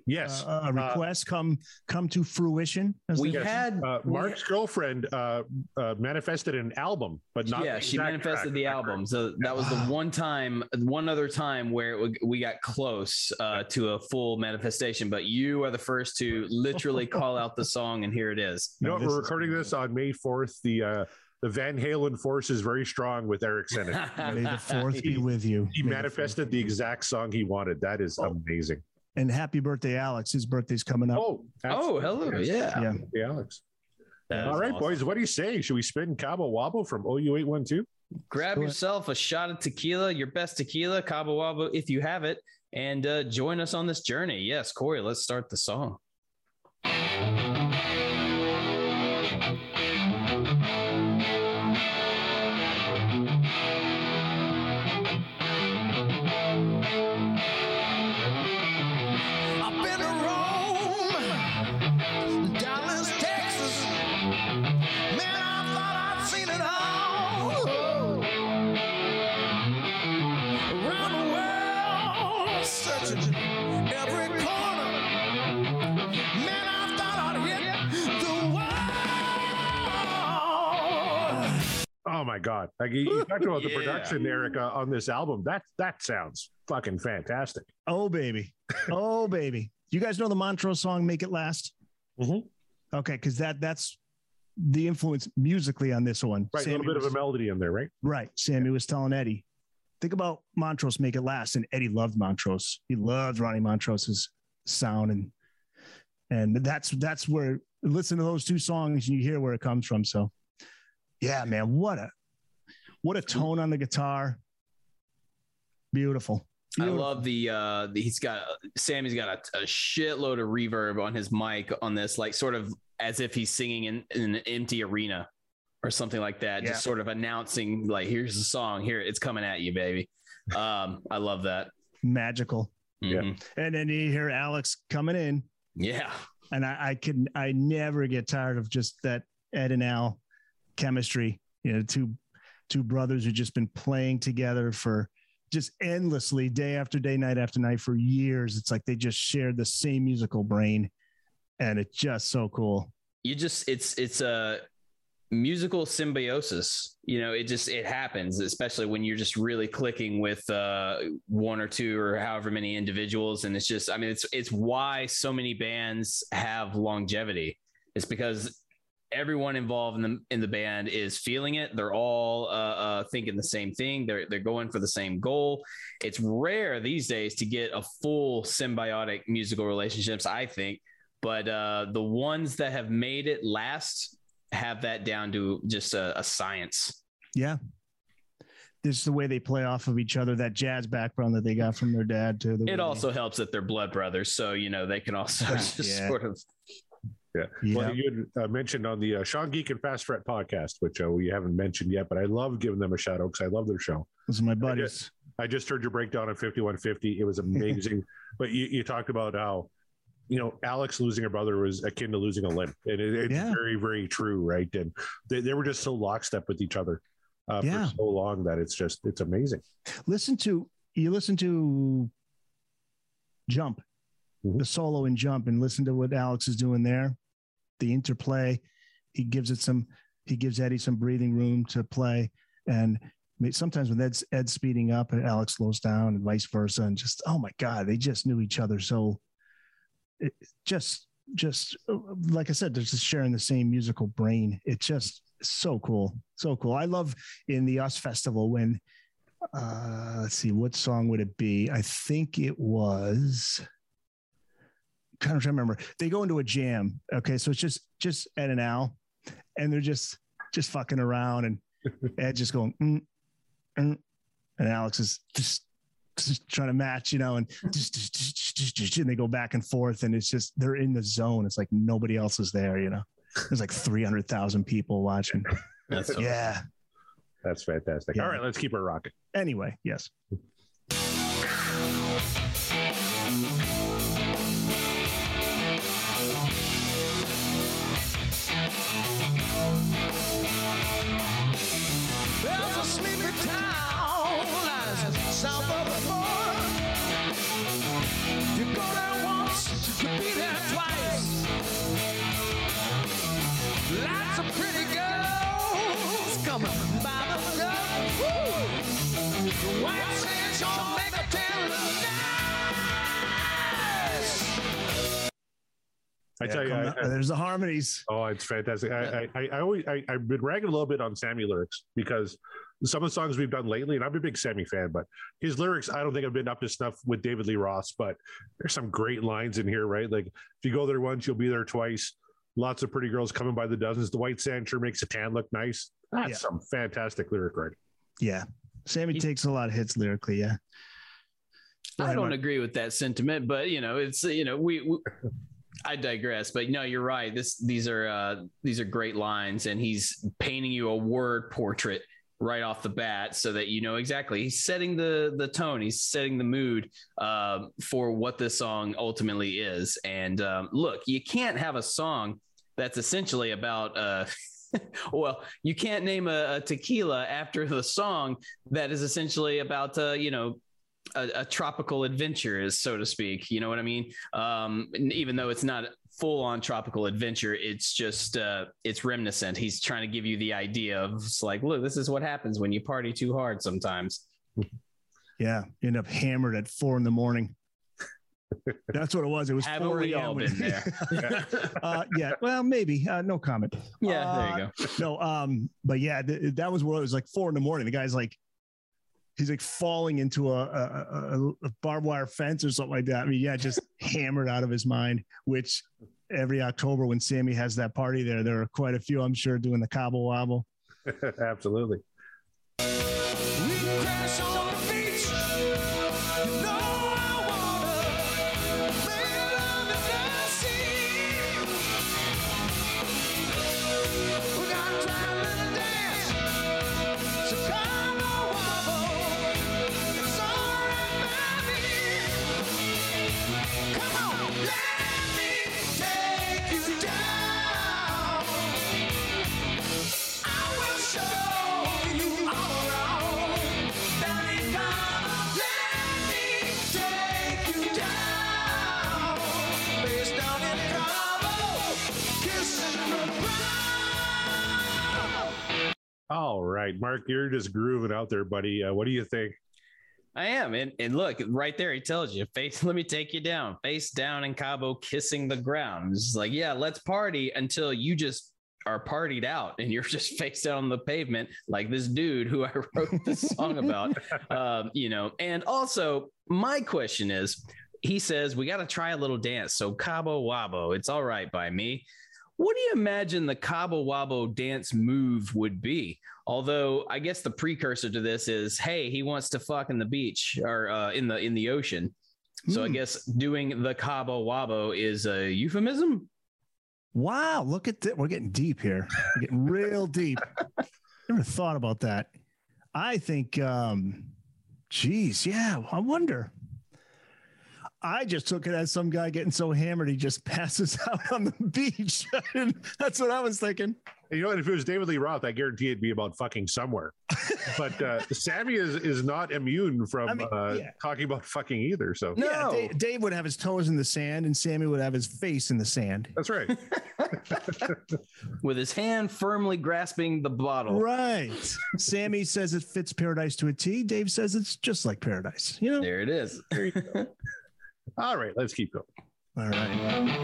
yes. a, a request come come to fruition? as we they- had Uh, we Mark's girlfriend uh, uh, manifested an album, but not yeah, she manifested track. the album. So that was the one time, one other time where it, w- we got close uh, to a full manifestation. But you are the first to literally call out the song, and here it is. You No, what, this we're is recording this on May 4th. The uh, the Van Halen force is very strong with Eric in it. May the fourth be with you. He May the manifested the exact song he wanted. That is Oh. amazing. Fourth- And happy birthday, Alex. His birthday's coming up. Oh, Oh, hello. Yeah. yeah. Hey, Alex. That All awesome. boys. What do you say? Should we spin Cabo Wabo from OU812? Grab Do it. yourself a shot of tequila, your best tequila, Cabo Wabo, if you have it, and uh, join us on this journey. Yes, Corey, let's start the song. Oh my God! Like you, you talked about the Yeah. production, Erica, on this album. That that sounds fucking fantastic. Oh baby. Oh baby. You guys know the Montrose song "Make It Last"? Mhm. Okay, because that that's the influence musically on this one. Right, a little bit of a melody in there, right? Right. Sammy was telling Eddie, think about Montrose, make it last. And Eddie loved Montrose. He loved Ronnie Montrose's sound. And and that's that's where listen to those two songs and you hear where it comes from. So yeah, man, what a what a tone on the guitar. Beautiful. I love the uh the, he's got Sammy's got a, a shitload of reverb on his mic on this, like sort of as if he's singing in, in an empty arena or something like that, Yeah. just sort of announcing like here's the song, here it's coming at you, baby. Um, I love that. magical. Yeah. Mhm. And then you hear Alex coming in. Yeah. and I, I can I never get tired of just that Ed and Al chemistry. You know, two two brothers who've just been playing together for just endlessly, day after day, night after night for years. It's like they just shared the same musical brain, and it's just so cool. you just it's it's a musical symbiosis you know it just it happens especially when you're just really clicking with uh one or two or however many individuals and it's just i mean it's it's why so many bands have longevity it's because everyone involved in the in the band is feeling it they're all uh, uh thinking the same thing they're they're going for the same goal it's rare these days to get a full symbiotic musical relationships i think but uh, the ones that have made it last have that down to just a, a science. Yeah. This is the way they play off of each other, that jazz background that they got from their dad too. It they- also helps that they're blood brothers, so you know they can also Yeah. just sort of. Yeah. Yeah. Well, you had uh, mentioned on the uh, Sean Geek and Fast Fret podcast, which uh, we haven't mentioned yet, but I love giving them a shout out because I love their show. Those are my buddies. I just heard your breakdown on 5150. It was amazing. but you, you talked about how, you know, Alex losing a brother was akin to losing a limb. And it, it's Yeah. very, very true, right? And they, they were just so lockstep with each other uh, Yeah. for so long that it's just, it's amazing. Listen to you listen to Jump, Mhm. the solo and Jump, and listen to what Alex is doing there. The interplay, he gives it some. He gives Eddie some breathing room to play, and sometimes when Ed's Ed's speeding up, and Alex slows down, and vice versa, and just oh my god, they just knew each other so. It, just, just like I said, they're just sharing the same musical brain. It's just so cool, so cool. I love in the US Festival when uh let's see what song would it be i think it was kind of trying to remember. They go into a jam okay? So it's just just ed and al and they're just just fucking around and ed just going mm, mm, and alex is just just trying to match you know and just, just, just, just, just and they go back and forth and it's just they're in the zone. It's like nobody else is there you know? There's like 300000 people watching. That's yeah. That's fantastic. Yeah. All right, let's keep it rocking. anyway yes I tell you, Come I, there's the harmonies Oh, it's fantastic. I, I, I always, I, I've been ragging a little bit on Sammy lyrics because some of the songs we've done lately, and I'm a big Sammy fan, but his lyrics, I don't think I've been up to snuff with David Lee Roth, but there's some great lines in here, right? Like, if you go there once, you'll be there twice. Lots of pretty girls coming by the dozens. The white sand sure makes a tan look nice. That's Yeah. some fantastic lyric writing. Yeah. Sammy takes a lot of hits lyrically. Yeah. I don't agree with that sentiment, but you know, it's you know, we, we I digress, but no, you're right. This these are uh these are great lines and he's painting you a word portrait right off the bat so that you know exactly. He's setting the the tone. He's setting the mood um, for what this song ultimately is. And um, look you can't have a song that's essentially about uh well you can't name a, a tequila after the song that is essentially about uh you know a, a tropical adventure is so to speak you know what i mean um even though it's not full on tropical adventure it's just uh it's reminiscent he's trying to give you the idea of it's like look this is what happens when you party too hard sometimes Yeah. You end up hammered at four in the morning. That's what it was. It was Haven't 4 we all been there? uh, yeah. Well, maybe. Uh, no comment. yeah there you Uh, go No. Um. But yeah, th- that was where it was like four in the morning. The guy's like, he's like falling into a, a, a, barbed wire fence or something like that. I mean, yeah, just hammered out of his mind. Which every October when Sammy has that party there, there are quite a few, I'm sure, doing the Cabo Wabo. Absolutely. Mark, you're just grooving out there, buddy. Uh, what do you think? I am. And, and look, right there, he tells you, face, let me take you down, face down in Cabo, kissing the ground. It's like, yeah, let's party until you just are partied out and you're just face down on the pavement, like this dude who I wrote this song about. um, you know, and also, my question is, he says, we got to try a little dance. So, Cabo Wabo, it's all right by me. What do you imagine the Cabo Wabo dance move would be? Although I guess the precursor to this is, hey, he wants to fuck in the beach or uh, in the in the ocean. So I Hmm. guess doing the Cabo Wabo is a euphemism. Wow, look at that. We're getting deep here. We're getting real deep. Never thought about that. I think, um, geez, yeah, I wonder. I just took it as some guy getting so hammered he just passes out on the beach. That's what I was thinking. You know, what? if it was David Lee Roth, I guarantee it'd be about fucking somewhere. but uh, Sammy is is not immune from I mean, uh, yeah. talking about fucking either. So No. Yeah, Dave, Dave would have his toes in the sand, and Sammy would have his face in the sand. that's right. with his hand firmly grasping the bottle. Right. Sammy says it fits paradise to a T. Dave says it's just like paradise. You know. There it is. All right, let's keep going. All right.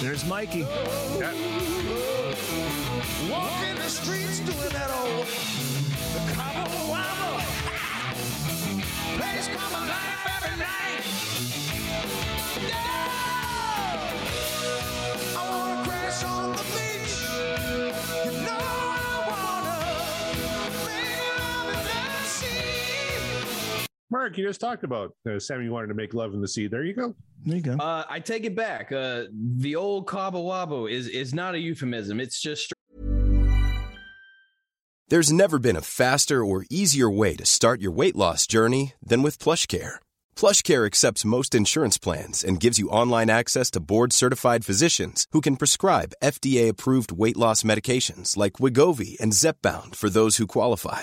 There's Mikey. Walking the streets doing that old. Place come alive every night. Yeah! Mark, you just talked about uh, Sammy wanted to make love in the sea. There you go. There you go. Uh, I take it back. Uh, the old Cabo Wabo is is not a euphemism. It's just There's never been a faster or easier way to start your weight loss journey than with PlushCare. PlushCare accepts most insurance plans and gives you online access to board-certified physicians who can prescribe FDA-approved weight loss medications like Wegovy and Zepbound for those who qualify.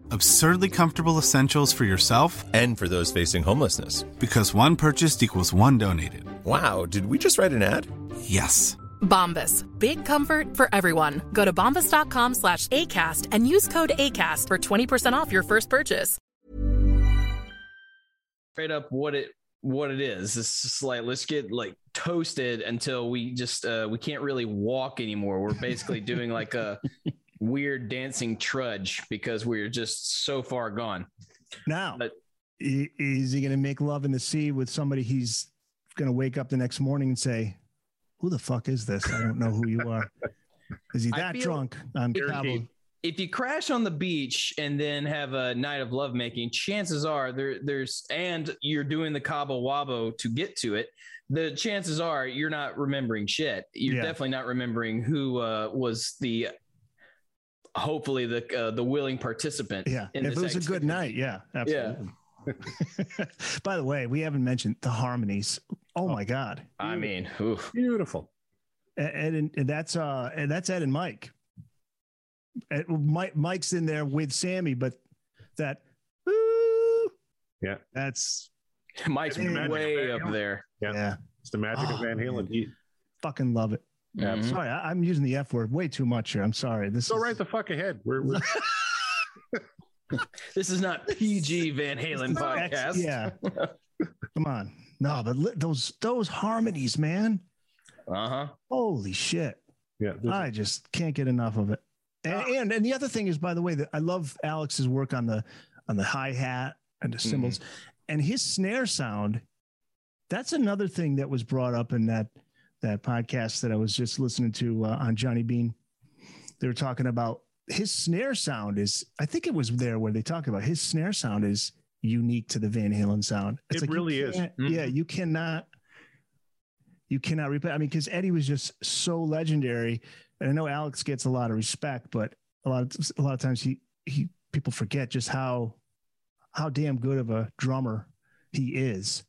Absurdly comfortable essentials for yourself And for those facing homelessness. because one purchased equals one donated. Wow, did we just write an ad? Yes. Bombas. Big comfort for everyone. Go to bombas.com slash ACAST and use code ACAST for 20% off your first purchase. straight up what it what it is. It's just like let's get like toasted until we just uh we can't really walk anymore. We're basically doing like a weird dancing trudge because we're just so far gone. Now, But- is he going to make love in the sea with somebody he's going to wake up the next morning and say, "Who the fuck is this? I don't know who you are." Is he that drunk on Cabo? If you crash on the beach and then have a night of lovemaking, chances are there there's and you're doing the Cabo Wabo to get to it. The chances are you're not remembering shit. You're Yeah. definitely not remembering who uh, was the hopefully the uh, the willing participant. Yeah, in if it this was a good night, yeah, absolutely. By the way, we haven't mentioned the harmonies. Oh, my god, I mean, oof. Beautiful. Ed and, and that's uh, and that's Ed and Mike. Ed, Mike. Mike's in there with Sammy, but that, ooh, Yeah. that's Mike's Can you imagine way up there. Yeah. yeah, It's the magic of Oh, Van Halen. He, fucking love it. Mhm. Sorry, I, I'm using the F word way too much here. I'm sorry. This go is right the fuck ahead. We're, we're This is not PG Van Halen Ex- podcast. Yeah, come on. No, but li- those those harmonies, man. Uh huh. Holy shit. yeah. this- I just can't get enough of it. And, Ah. and and the other thing is, by the way, that I love Alex's work on the on the hi hat and the cymbals, and his snare sound. That's another thing that was brought up in that that podcast that I was just listening to uh, on Johnny Bean. They were talking about his snare sound is. I think it was there where they talk about his snare sound is unique to the Van Halen sound. It you really is. Mhm. Yeah, you cannot. You cannot replay. I mean, because Eddie was just so legendary, and I know Alex gets a lot of respect, but a lot of a lot of times he he people forget just how how damn good of a drummer he is.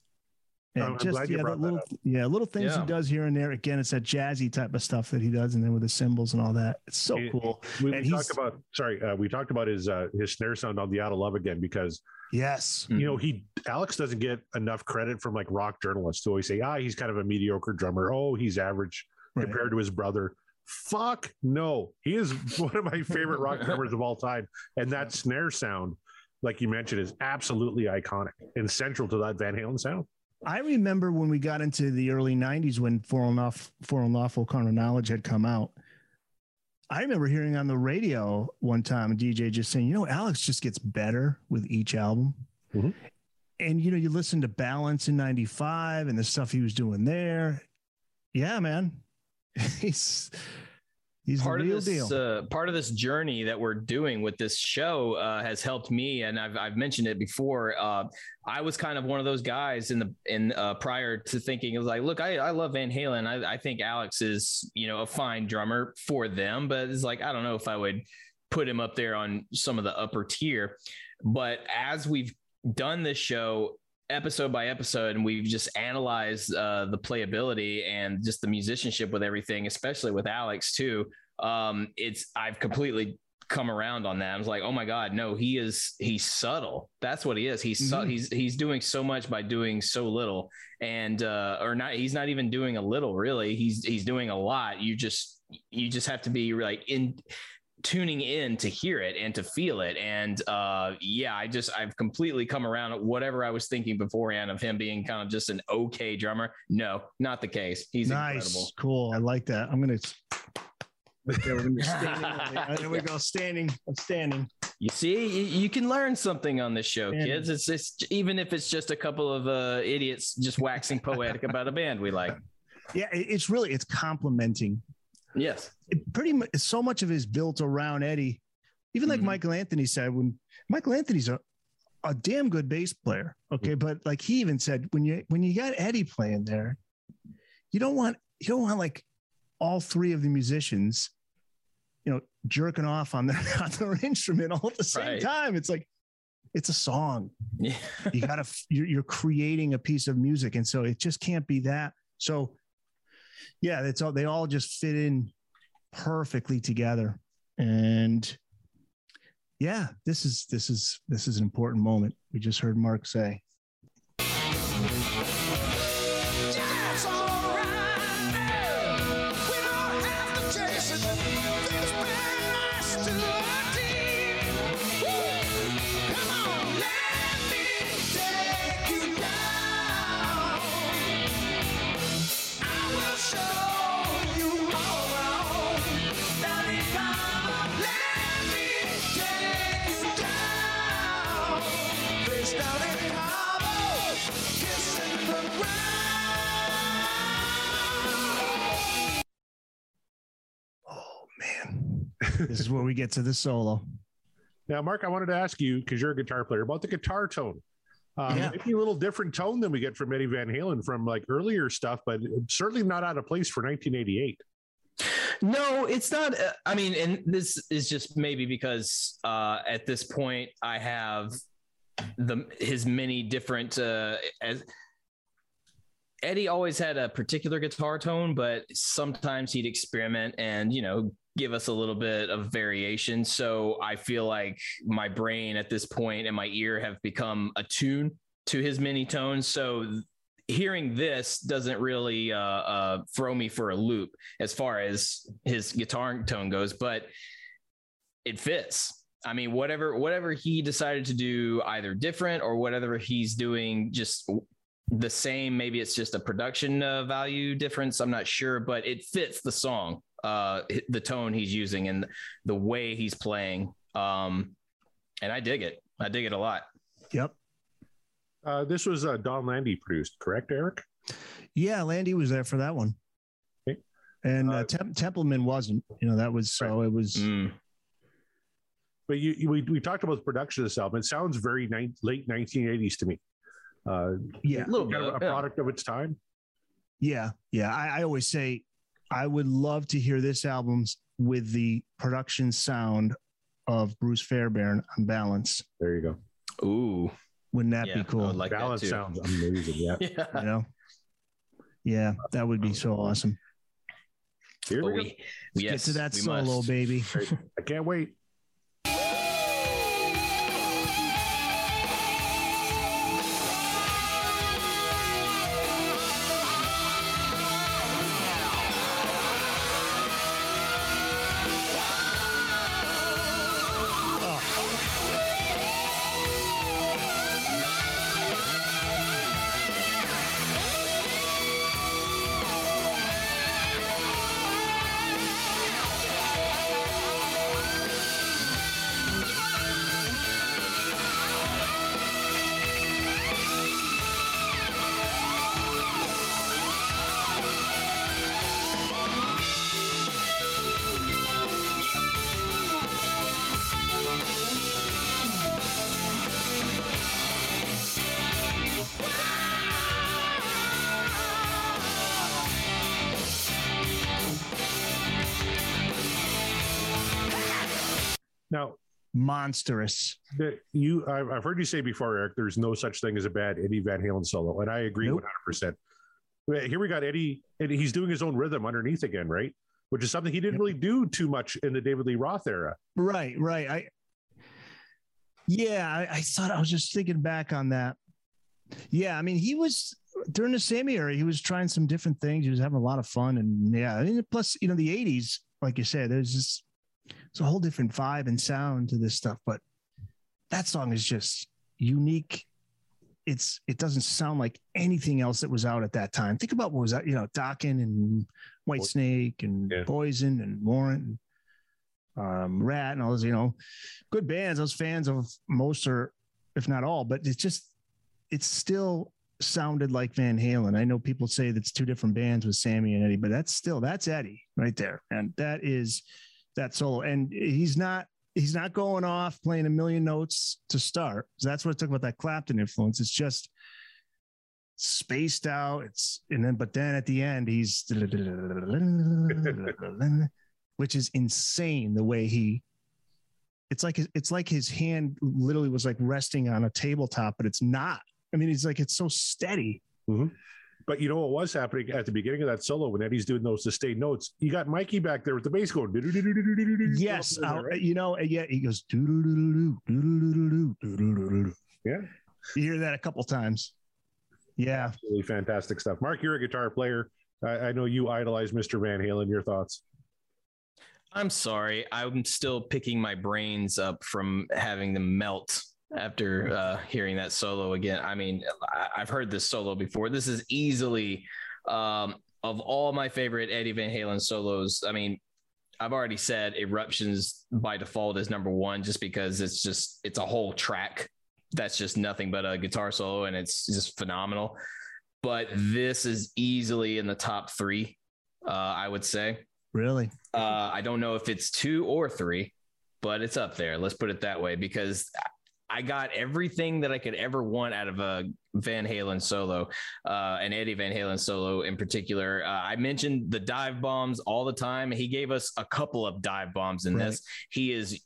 And I'm just glad you yeah, that little up. yeah, little things Yeah. he does here and there. Again, it's that jazzy type of stuff that he does, and then with the cymbals and all that. It's so And- cool. We, And we he's- talked about sorry, uh, we talked about his uh, his snare sound on the Out of Love again because Yes. you know he Alex doesn't get enough credit from like rock journalists who always say ah he's kind of a mediocre drummer oh he's average Right. compared to his brother. Fuck no, he is one of my favorite rock drummers of all time, and that snare sound, like you mentioned, is absolutely iconic and central to that Van Halen sound. I remember when we got into the early '90s when Foreign Enough, For Unlawful Carnal Knowledge" had come out. I remember hearing on the radio one time a DJ just saying, "You know, Alex just gets better with each album." Mhm. And you know, you listen to Balance in '95 and the stuff he was doing there. Yeah, man, he's he's part of this uh, part of this journey that we're doing with this show uh, has helped me and I've, I've mentioned it before uh, I was kind of one of those guys in the in uh, prior to thinking it was like look I, I love Van Halen. I, I think Alex is you know a fine drummer for them but it's like I don't know if I would put him up there on some of the upper tier. But as we've done this show episode by episode and we've just analyzed uh, the playability and just the musicianship with everything especially with alex too. Um, it's i've completely come around on that. I was like oh my god no he is he's subtle. That's what he is. He's su- Mhm. he's he's doing so much by doing so little. And uh or not he's not even doing a little really. He's he's doing a lot. You just you just have to be like in tuning in to hear it and to feel it. And uh, yeah, I just I've completely come around at whatever I was thinking beforehand of him being kind of just an okay drummer. No, not the case. He's nice, incredible. cool. I like that. I'm gonna. There, we're gonna standing. there we go, standing. I'm standing. You see, you, you can learn something on this show, Man. kids. It's just even if it's just a couple of uh, idiots just waxing poetic about a band we like. Yeah, it's really it's complimenting Yes. it pretty much so much of it is built around Eddie. Even like Mhm. Michael Anthony said, when Michael Anthony's a, a damn good bass player. Okay. But like he even said, when you when you got Eddie playing there, you don't want you don't want like all three of the musicians, you know, jerking off on their on their instrument all at the same Right. time. It's like it's a song. Yeah. You gotta you're, you're creating a piece of music. And so it just can't be that. So yeah, it's all they all just fit in perfectly together. And yeah, this is this is this is an important moment. We just heard Mark say. This is where we get to the solo. Now, Mark, I wanted to ask you because you're a guitar player about the guitar tone. Um, Yeah. Maybe a little different tone than we get from Eddie Van Halen from like earlier stuff, but certainly not out of place for 1988. No, it's not. Uh, I mean, and this is just maybe because uh, at this point I have the his many different. Uh, as Eddie always had a particular guitar tone, but sometimes he'd experiment and you know give us a little bit of variation. So I feel like my brain at this point and my ear have become attuned to his many tones. So hearing this doesn't really uh, uh, throw me for a loop as far as his guitar tone goes, but it fits. I mean, whatever whatever he decided to do, either different or whatever he's doing, just the same. Maybe it's just a production uh, value difference. I'm not sure, but it fits the song, uh, the tone he's using and the way he's playing. Um, and I dig it. I dig it a lot. Yep. Uh, this was uh, Donn Landee produced, correct, Eric? Yeah, Landee was there for that one. Okay. And Uh, uh, Tem- Templeman wasn't. You know, that was so it was Mm. But you, you- we, we talked about the production of this album. It sounds very ni- late 1980s to me. Uh, yeah. A little kind of bit, a yeah. product of its time. Yeah, yeah. I, I always say I would love to hear this album with the production sound of Bruce Fairbairn on Balance. There you go. Ooh, Wouldn't that yeah, be cool? would like Balance that too. sounds amazing. Yeah. Yeah. you know? Yeah, that would be so awesome. Here But we oh, go. Let's yes, get to that solo, must. baby. I can't wait. Now, Monstrous. you, I've, heard you say before, Eric. There's no such thing as a bad Eddie Van Halen solo, and I agree Nope. 100. percent Here we got Eddie, and he's doing his own rhythm underneath again, right? Which is something he didn't Yep. really do too much in the David Lee Roth era. Right, right. I yeah, I, I thought I was just thinking back on that. Yeah, I mean, he was during the same era, he was trying some different things. He was having a lot of fun. And yeah, mean, plus, you know, the 80s, like you said, there's just it's a whole different vibe and sound to this stuff. But that song is just unique. It's it doesn't sound like anything else that was out at that time. Think about what was out, you know, Dokken and Whitesnake and Yeah. Poison and Warrant and um, Ratt and all those, you know, good bands. I was fans of most or if not all, but it's just it still sounded like Van Halen. I know people say that's two different bands with Sammy and Eddie, but that's still that's Eddie right there. And that is that solo. And he's not he's not going off playing a million notes to start. So that's what I took about that Clapton influence. It's just spaced out. It's and then but then at the end he's which is insane the way he it's like it's like his hand literally was like resting on a tabletop, but it's not. I mean, it's like it's so steady. Mm-hmm. But you know what was happening at the beginning of that solo when Eddie's doing those sustained notes? You got Mikey back there with the bass going. Yes, you know, yeah, he goes. Yeah. You hear that a couple times. Yeah. Absolutely fantastic stuff. Mark, you're a guitar player. I, I know you idolize Mr. Van Halen. Your thoughts? I'm sorry. I'm still picking my brains up from having them melt after uh, hearing that solo again. I mean, I- I've heard this solo before. This is easily um, of all my favorite Eddie Van Halen solos. I mean, I've already said Eruptions by default is number one, just because it's just it's a whole track that's just nothing but a guitar solo, and it's just phenomenal. But this is easily in the top three, uh, I would say. Really? Uh, I don't know if it's two or three, but it's up there. Let's put it that way because I got everything that I could ever want out of a Van Halen solo, uh, an Eddie Van Halen solo in particular. Uh, I mentioned the dive bombs all the time. He gave us a couple of dive bombs in Right. this. He is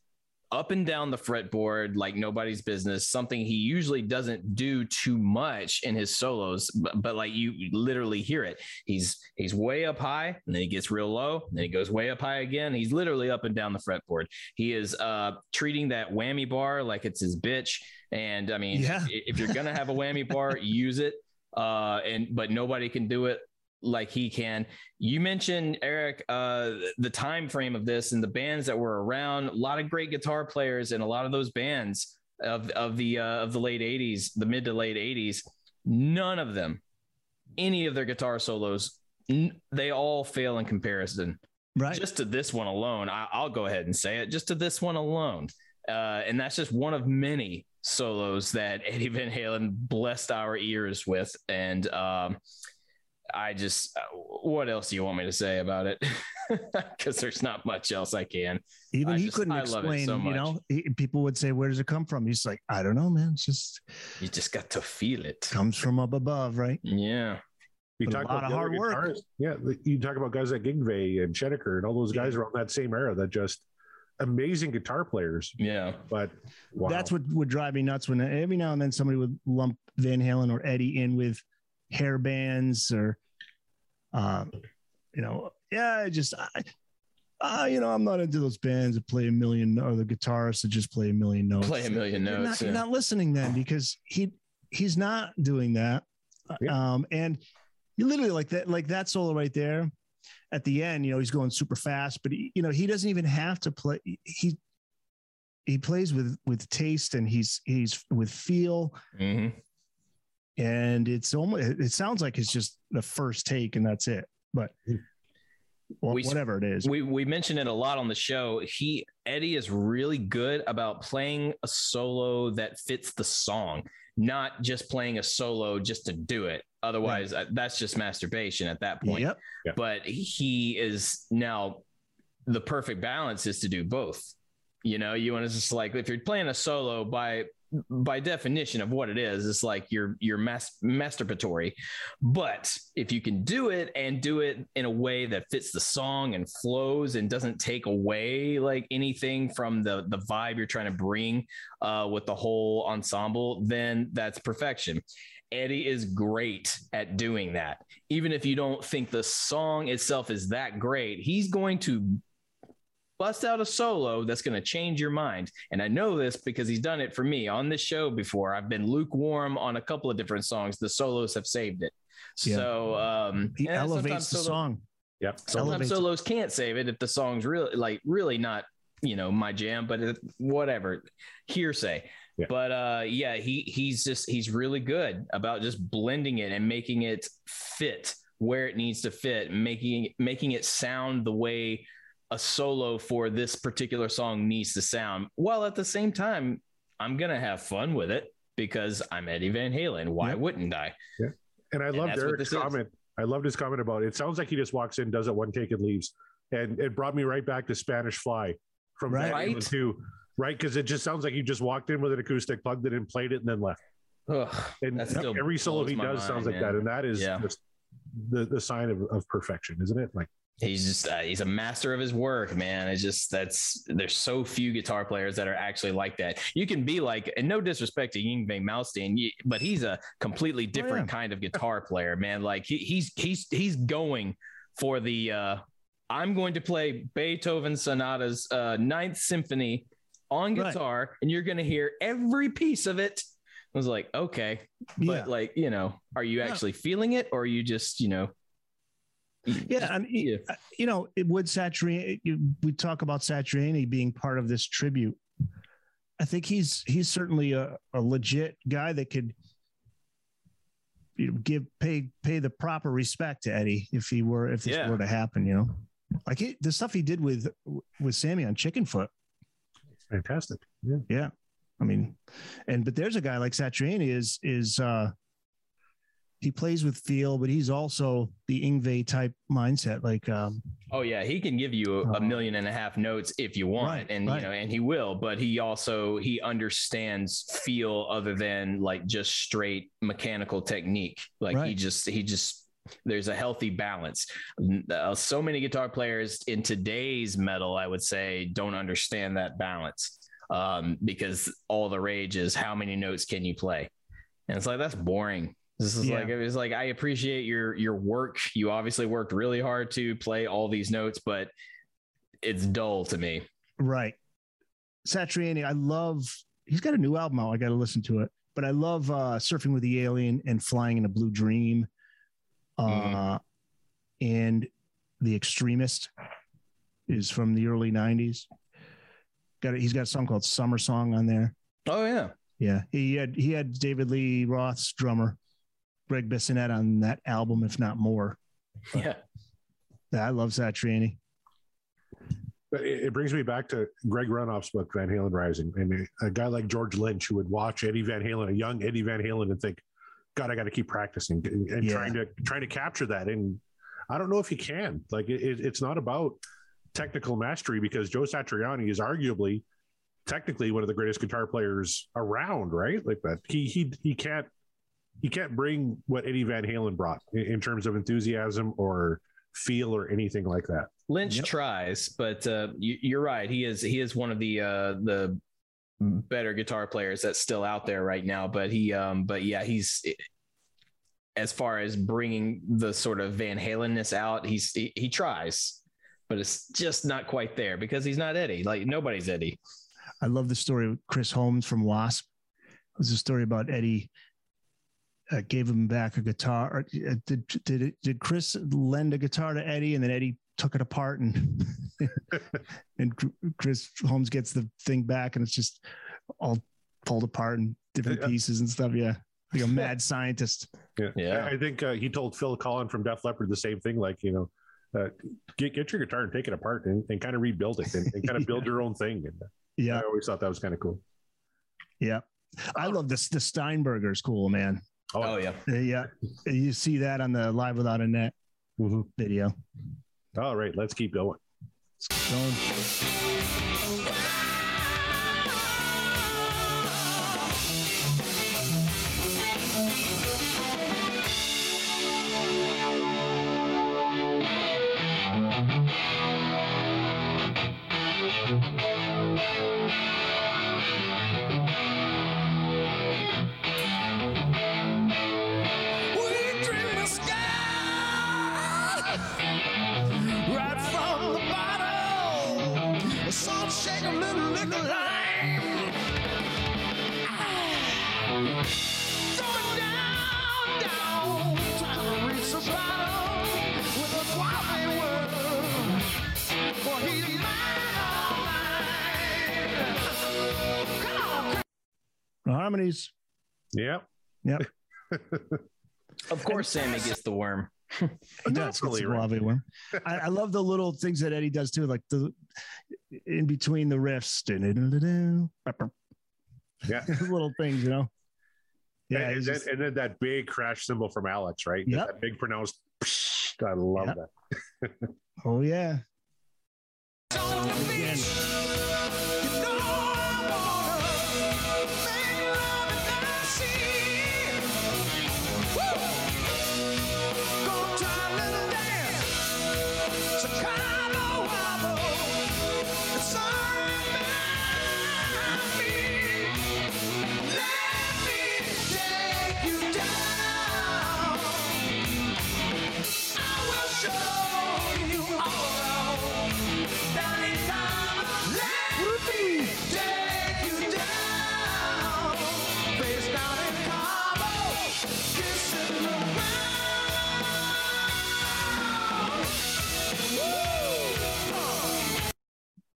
up and down the fretboard like nobody's business something he usually doesn't do too much in his solos but, but like you literally hear it. He's he's way up high and then he gets real low and then he goes way up high again. He's literally up and down the fretboard. He is uh treating that whammy bar like it's his bitch. And i mean Yeah. i- if you're gonna have a whammy bar use it uh and but nobody can do it like he can. You mentioned eric uh the time frame of this and the bands that were around. A lot of great guitar players and a lot of those bands of of the uh, of the late 80s the mid to late 80s none of them any of their guitar solos n- they all fail in comparison. Right. just to this one alone I, i'll go ahead and say it just to this one alone. Uh, and that's just one of many solos that eddie van halen blessed our ears with. And um, i just uh, what else do you want me to say about it because there's not much else i can Even I he just- couldn't I love it explain, so you know, he, people would say, Where does it come from? He's like, I don't know, man. It's just you just got to feel it comes from up above, right? yeah You But a talk lot about of hard work. guitarists. Yeah, you talk about guys like Yngwie and Schenker and all those guys around that same era that just amazing guitar players. Yeah. But wow. That's what would drive me nuts when every now and then somebody would lump Van Halen or Eddie in with hair bands or, um, you know, yeah, I just, I, uh, you know, I'm not into those bands that play a million or the guitarists that just play a million notes. Play a million You're notes. not, you're not listening then because he he's not doing that. Yeah. Um, and you literally like that, like that solo right there at the end, you know, he's going super fast, but he, you know, he doesn't even have to play. He, he plays with, with taste and he's, he's with feel Mhm. And it's almost, it sounds like it's just the first take and that's it, but well, We- whatever it is. We we mentioned it a lot on the show. He Eddie is really good about playing a solo that fits the song, not just playing a solo just to do it. Otherwise, uh, that's just masturbation at that point. Yep. Yeah. But he is now the perfect balance is to do both. You know, you want to just like if you're playing a solo by by definition of what it is, it's like you're you're mas- masturbatory. But if you can do it and do it in a way that fits the song and flows and doesn't take away like anything from the the vibe you're trying to bring uh, with the whole ensemble, then that's perfection. Eddie is great at doing that. Even if you don't think the song itself is that great, he's going to bust out a solo that's going to change your mind. And I know this because he's done it for me on this show before. I've been lukewarm on a couple of different songs. The solos have saved it. Yeah. So um, he yeah, elevates the solo- song. Yep. Sometimes elevates it. solos can't save it if the song's really like really not you know my jam, but it, whatever hearsay. Yeah. But uh, yeah, he he's just he's really good about just blending it and making it fit where it needs to fit, making making it sound the way a solo for this particular song needs to sound, while at the same time I'm gonna have fun with it because I'm Eddie Van Halen. Why Yep. wouldn't I? And I And loved that's Eric's this is. comment. I loved his comment about it. sounds like he just walks in, does it one take, and leaves. And it brought me right back to Spanish Fly from Right. Van Halen Right. Right, because it just sounds like he just walked in with an acoustic, plugged it in, played it, and then left. Ugh, And every solo he does mind, sounds like man. that, and that is Yeah. just the the sign of, of perfection, isn't it? Like, he's just uh, he's a master of his work man it's just that's there's so few guitar players that are actually like that you can be like and no disrespect to Yngwie Malmsteen you- but he's a completely different kind of guitar player man like he, he's he's he's going for the uh I'm going to play Beethoven sonatas uh ninth symphony on Right. guitar and you're going to hear every piece of it I was like okay but Yeah. like you know are you Yeah. actually feeling it or are you just you know Yeah, and Yeah. uh, you know, it would Satriani. We talk about Satriani being part of this tribute. I think he's he's certainly a, a legit guy that could you know, give pay pay the proper respect to Eddie if he were if this Yeah. were to happen. You know, like he, the stuff he did with with Sammy on Chickenfoot. Fantastic. Yeah. Yeah, I mean, and but there's a guy like Satriani is is uh he plays with feel, but he's also the Yngwie type mindset. Like um Oh yeah, he can give you a, a Uh, million and a half notes if you want, Right, and right. you know, and he will. But he also he understands feel other than like just straight mechanical technique. Like he just he just there's a healthy balance. Uh, so many guitar players in today's metal, I would say, don't understand that balance um, because all the rage is how many notes can you play, and it's like that's boring. This is Yeah. like it was like I appreciate your your work. You obviously worked really hard to play all these notes, but it's dull to me. Right. Satriani, I love he's got a new album out. I got to listen to it. But I love uh Surfing with the Alien and Flying in a Blue Dream. Uh and The Extremist is from the early 90s. Got it, he's got a song called Summer Song on there. Oh yeah, Yeah. He had he had David Lee Roth's drummer, Greg Bissonette on that album, if not more. yeah. I love Satriani. But it, it brings me back to Greg Renoff's book, Van Halen Rising, and a, a guy like George Lynch who would watch Eddie Van Halen, a young Eddie Van Halen, and think, "God, I got to keep practicing and, and Yeah. trying to trying to capture that." And I don't know if you can. Like, it, it- it's not about technical mastery because Joe Satriani is arguably, technically, one of the greatest guitar players around. Right? Like that, he he he can't he can't bring what Eddie Van Halen brought in, in terms of enthusiasm or feel or anything like that. Lynch tries, but uh, you, you're right. He is he is one of the uh, the better guitar players that's still out there right now. But he, um, but yeah, he's as far as bringing the sort of Van Halenness out. He's he, he tries, but it's just not quite there because he's not Eddie. Like nobody's Eddie. I love the story of Chris Holmes from Wasp. It was a story about Eddie uh, gave him back a guitar. Or, uh, did did it, did Chris lend a guitar to Eddie, and then Eddie took it apart, and and Chris Holmes gets the thing back, and it's just all pulled apart in different Yeah. pieces and stuff. Yeah, like a mad scientist. Yeah, Yeah. I I think uh, he told Phil Collen from Def Leppard the same thing. Like you know, uh, get get your guitar and take it apart and, and kind of rebuild it and, and kind of build your own thing. And Yeah, I always thought that was kind of cool. yeah. I love this. The Steinberger's cool, man. Oh yeah. Uh, Yeah, you see that on the Live Without a Net Mhm. video. All right, let's keep going. Going. Harmonies. Yeah, Yep. Of course, Sammy gets the worm. He does. Naturally, It's a right? worm. I, I love the little things that Eddie does too, like the in between the riffs, yeah. little things, you know. Yeah, and, he's then, and then that big crash cymbal from Alex, right? Yep. That big pronounced. I love Yep. that. oh yeah. on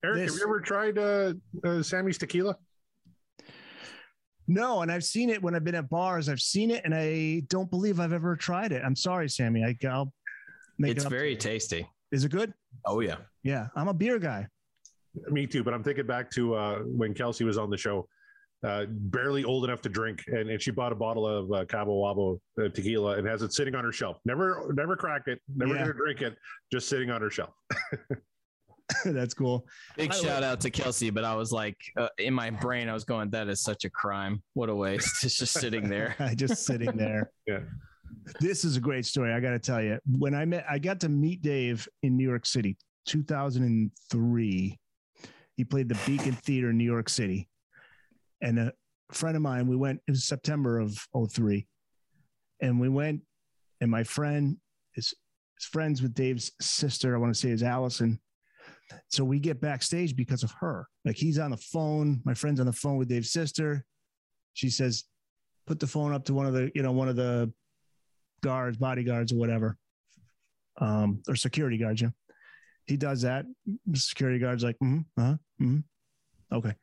Eric, This- have you ever tried uh, uh, Sammy's tequila? No, and I've seen it when I've been at bars. I've seen it, and I don't believe I've ever tried it. I'm sorry, Sammy. I, I'll make It's it up to very tasty. Is it good? Oh yeah. Yeah, I'm a beer guy. Me too, but I'm thinking back to uh, when Kelsey was on the show, uh, barely old enough to drink, and, and she bought a bottle of uh, Cabo Wabo uh, tequila and has it sitting on her shelf. Never, never cracked it. Never Yeah. gonna drink it. Just sitting on her shelf. That's cool. Big I shout out to Kelsey, but I was like, uh, in my brain, I was going, that is such a crime. What a waste. It's just sitting there. just sitting there. Yeah. This is a great story. I got to tell you, when I met, I got to meet Dave in New York City, 2003. He played the Beacon Theater in New York City. And a friend of mine, we went, it was September of 03. And we went, and my friend is, is friends with Dave's sister. I want to say is Allison. So we get backstage because of her. Like he's on the phone. My friend's on the phone with Dave's sister. She says, put the phone up to one of the, you know, one of the guards, bodyguards, or whatever, um, or security guards. Yeah, he does that. The security guard's like, mm huh, mm-hmm. okay,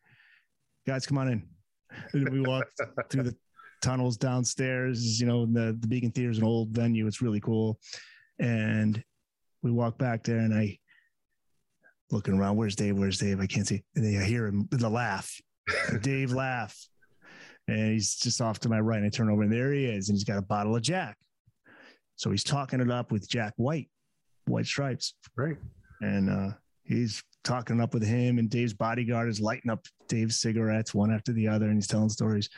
guys, come on in. And we walk through the tunnels downstairs. You know, the the Beacon Theater is an old venue. It's really cool, and we walk back there, and I looking around. Where's Dave? Where's Dave? I can't see. And then I hear him the laugh. Dave laugh. And he's just off to my right. And I turn over and there he is. And he's got a bottle of Jack. So he's talking it up with Jack White, White Stripes. Right. And uh, he's talking up with him, and Dave's bodyguard is lighting up Dave's cigarettes one after the other, and he's telling stories.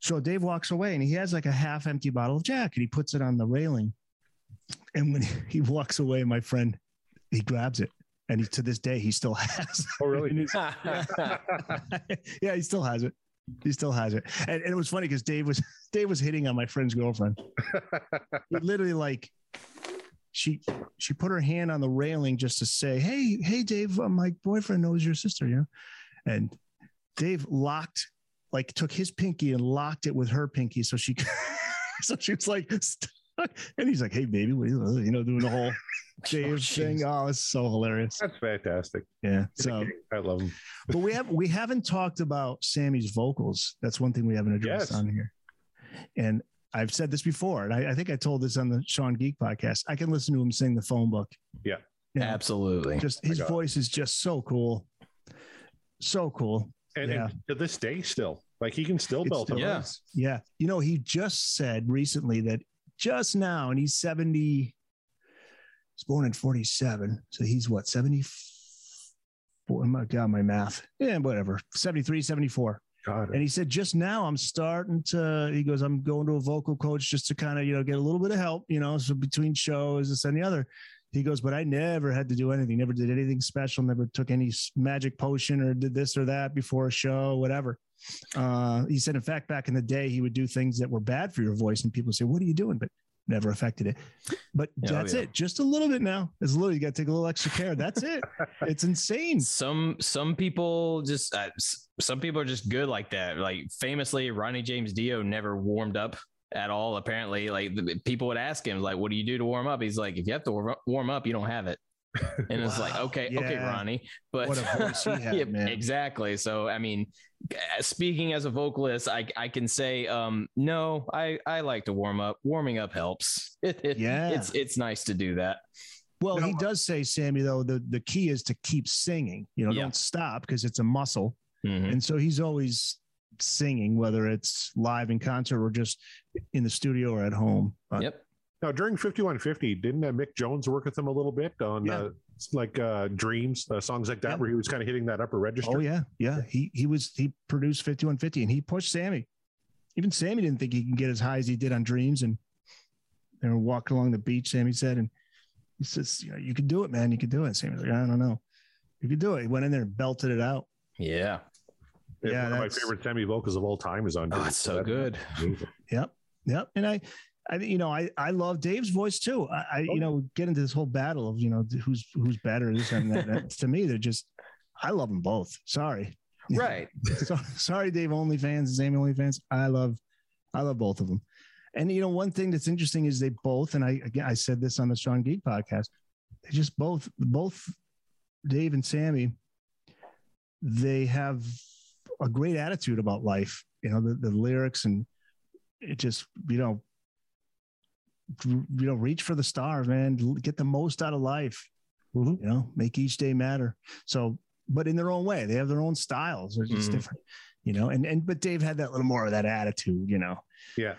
So Dave walks away, and he has like a half empty bottle of Jack, and he puts it on the railing. And when he walks away, my friend, he grabs it. And he, to this day, he still has. Oh, really? yeah, he still has it. He still has it. And, and it was funny because Dave was Dave was hitting on my friend's girlfriend. he literally like she she put her hand on the railing just to say, "Hey, hey, Dave, uh, my boyfriend knows your sister," you know. And Dave locked, like, took his pinky and locked it with her pinky, so she, so she was like. And he's like, "Hey, baby, what are you, uh, you know, doing the whole Dave oh, thing." Oh, it's so hilarious. That's fantastic. Yeah. So, I love him. but we have we haven't talked about Sammy's vocals. That's one thing we haven't addressed Yes. on here. And I've said this before, and I, I think I told this on the Sean Geek podcast. I can listen to him sing the phone book. Yeah. Yeah. Absolutely. Just his voice is just so cool. So cool. And, Yeah. and to this day, still, like he can still It's belt still- them. Yeah. Yeah. You know, he just said recently that just now, and he's 70, he's born in 47. So he's what, 74? Oh my God, my math. Yeah, whatever. 73, 74. God, And he said, just now I'm starting to, he goes, I'm going to a vocal coach just to kind of, you know, get a little bit of help, you know, so between shows, this and the other. He goes, but I never had to do anything, never did anything special, never took any magic potion or did this or that before a show, whatever. Uh, he said, in fact, back in the day, he would do things that were bad for your voice, and people say, What are you doing? But never affected it. But Yeah, oh, that's yeah. it. Just a little bit now. It's little. you got to take a little extra care. That's it. it's insane. some some people just uh, some people are just good like that like famously ronnie james dio never warmed up at all apparently like the, people would ask him like what do you do to warm up he's like if you have to warm up you don't have it and it's like Wow. okay okay ronnie but What a voice he had, Yeah, man. exactly so i mean uh, speaking as a vocalist i i can say um no i i like to warm up warming up helps Yeah. it's it's nice to do that Well, No, he does say, Sammy, though, the, the key is to keep singing. You know, Yeah. don't stop because it's a muscle. Mhm. And so he's always singing, whether it's live in concert or just in the studio or at home. But yep Now, during 5150, didn't uh, Mick Jones work with him a little bit on Yeah. uh, like uh, Dreams, uh, songs like that, Yeah. where he was kind of hitting that upper register? Oh yeah, yeah. He he was he produced 5150 and he pushed Sammy. Even Sammy didn't think he can get as high as he did on Dreams and they were walking along the beach, Sammy said, and he says, you know, you can do it, man. You can do it. Sammy's like, I don't know. You can do it. He went in there and belted it out. yeah Yeah, one of my favorite Sammy vocals of all time is on. oh it's so That's good. Yep. Yep. And I, I, you know, I, I love Dave's voice too. I, I Oh, you know, get into this whole battle of, you know, who's, who's better, this and that. To me, they're just, I love them both. Sorry. right so, sorry, Dave OnlyFans and Sammy OnlyFans. I love, I love both of them. And you know, one thing that's interesting is they both, and I again I said this on the Strong Geek podcast, they just both, both Dave and Sammy, they have a great attitude about life. You know, the, the lyrics and it just, you know, you know, reach for the stars, man. Get the most out of life. You know, make each day matter. So, but in their own way, they have their own styles. They're just Mhm. different, you know. And and but Dave had that little more of that attitude, you know, Yeah.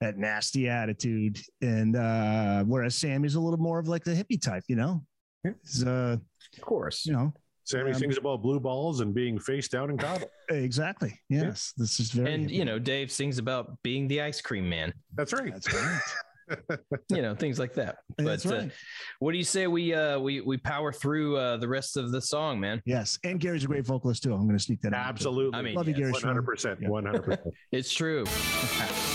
that nasty attitude. And uh whereas Sammy's a little more of like the hippie type, you know. He's, uh, of course you know, Sammy Um, sings about blue balls and being face down in cobble. exactly. Yes, this is very. and hippie. you know dave sings about being the ice cream man That's right. that's right. you know things like that That's but uh, right. what do you say we uh we we power through uh the rest of the song man Yes, and Gary's a great vocalist too. I'm going to sneak that. in. Absolutely. I mean, Love you. Gary. One hundred percent. One hundred percent. it's true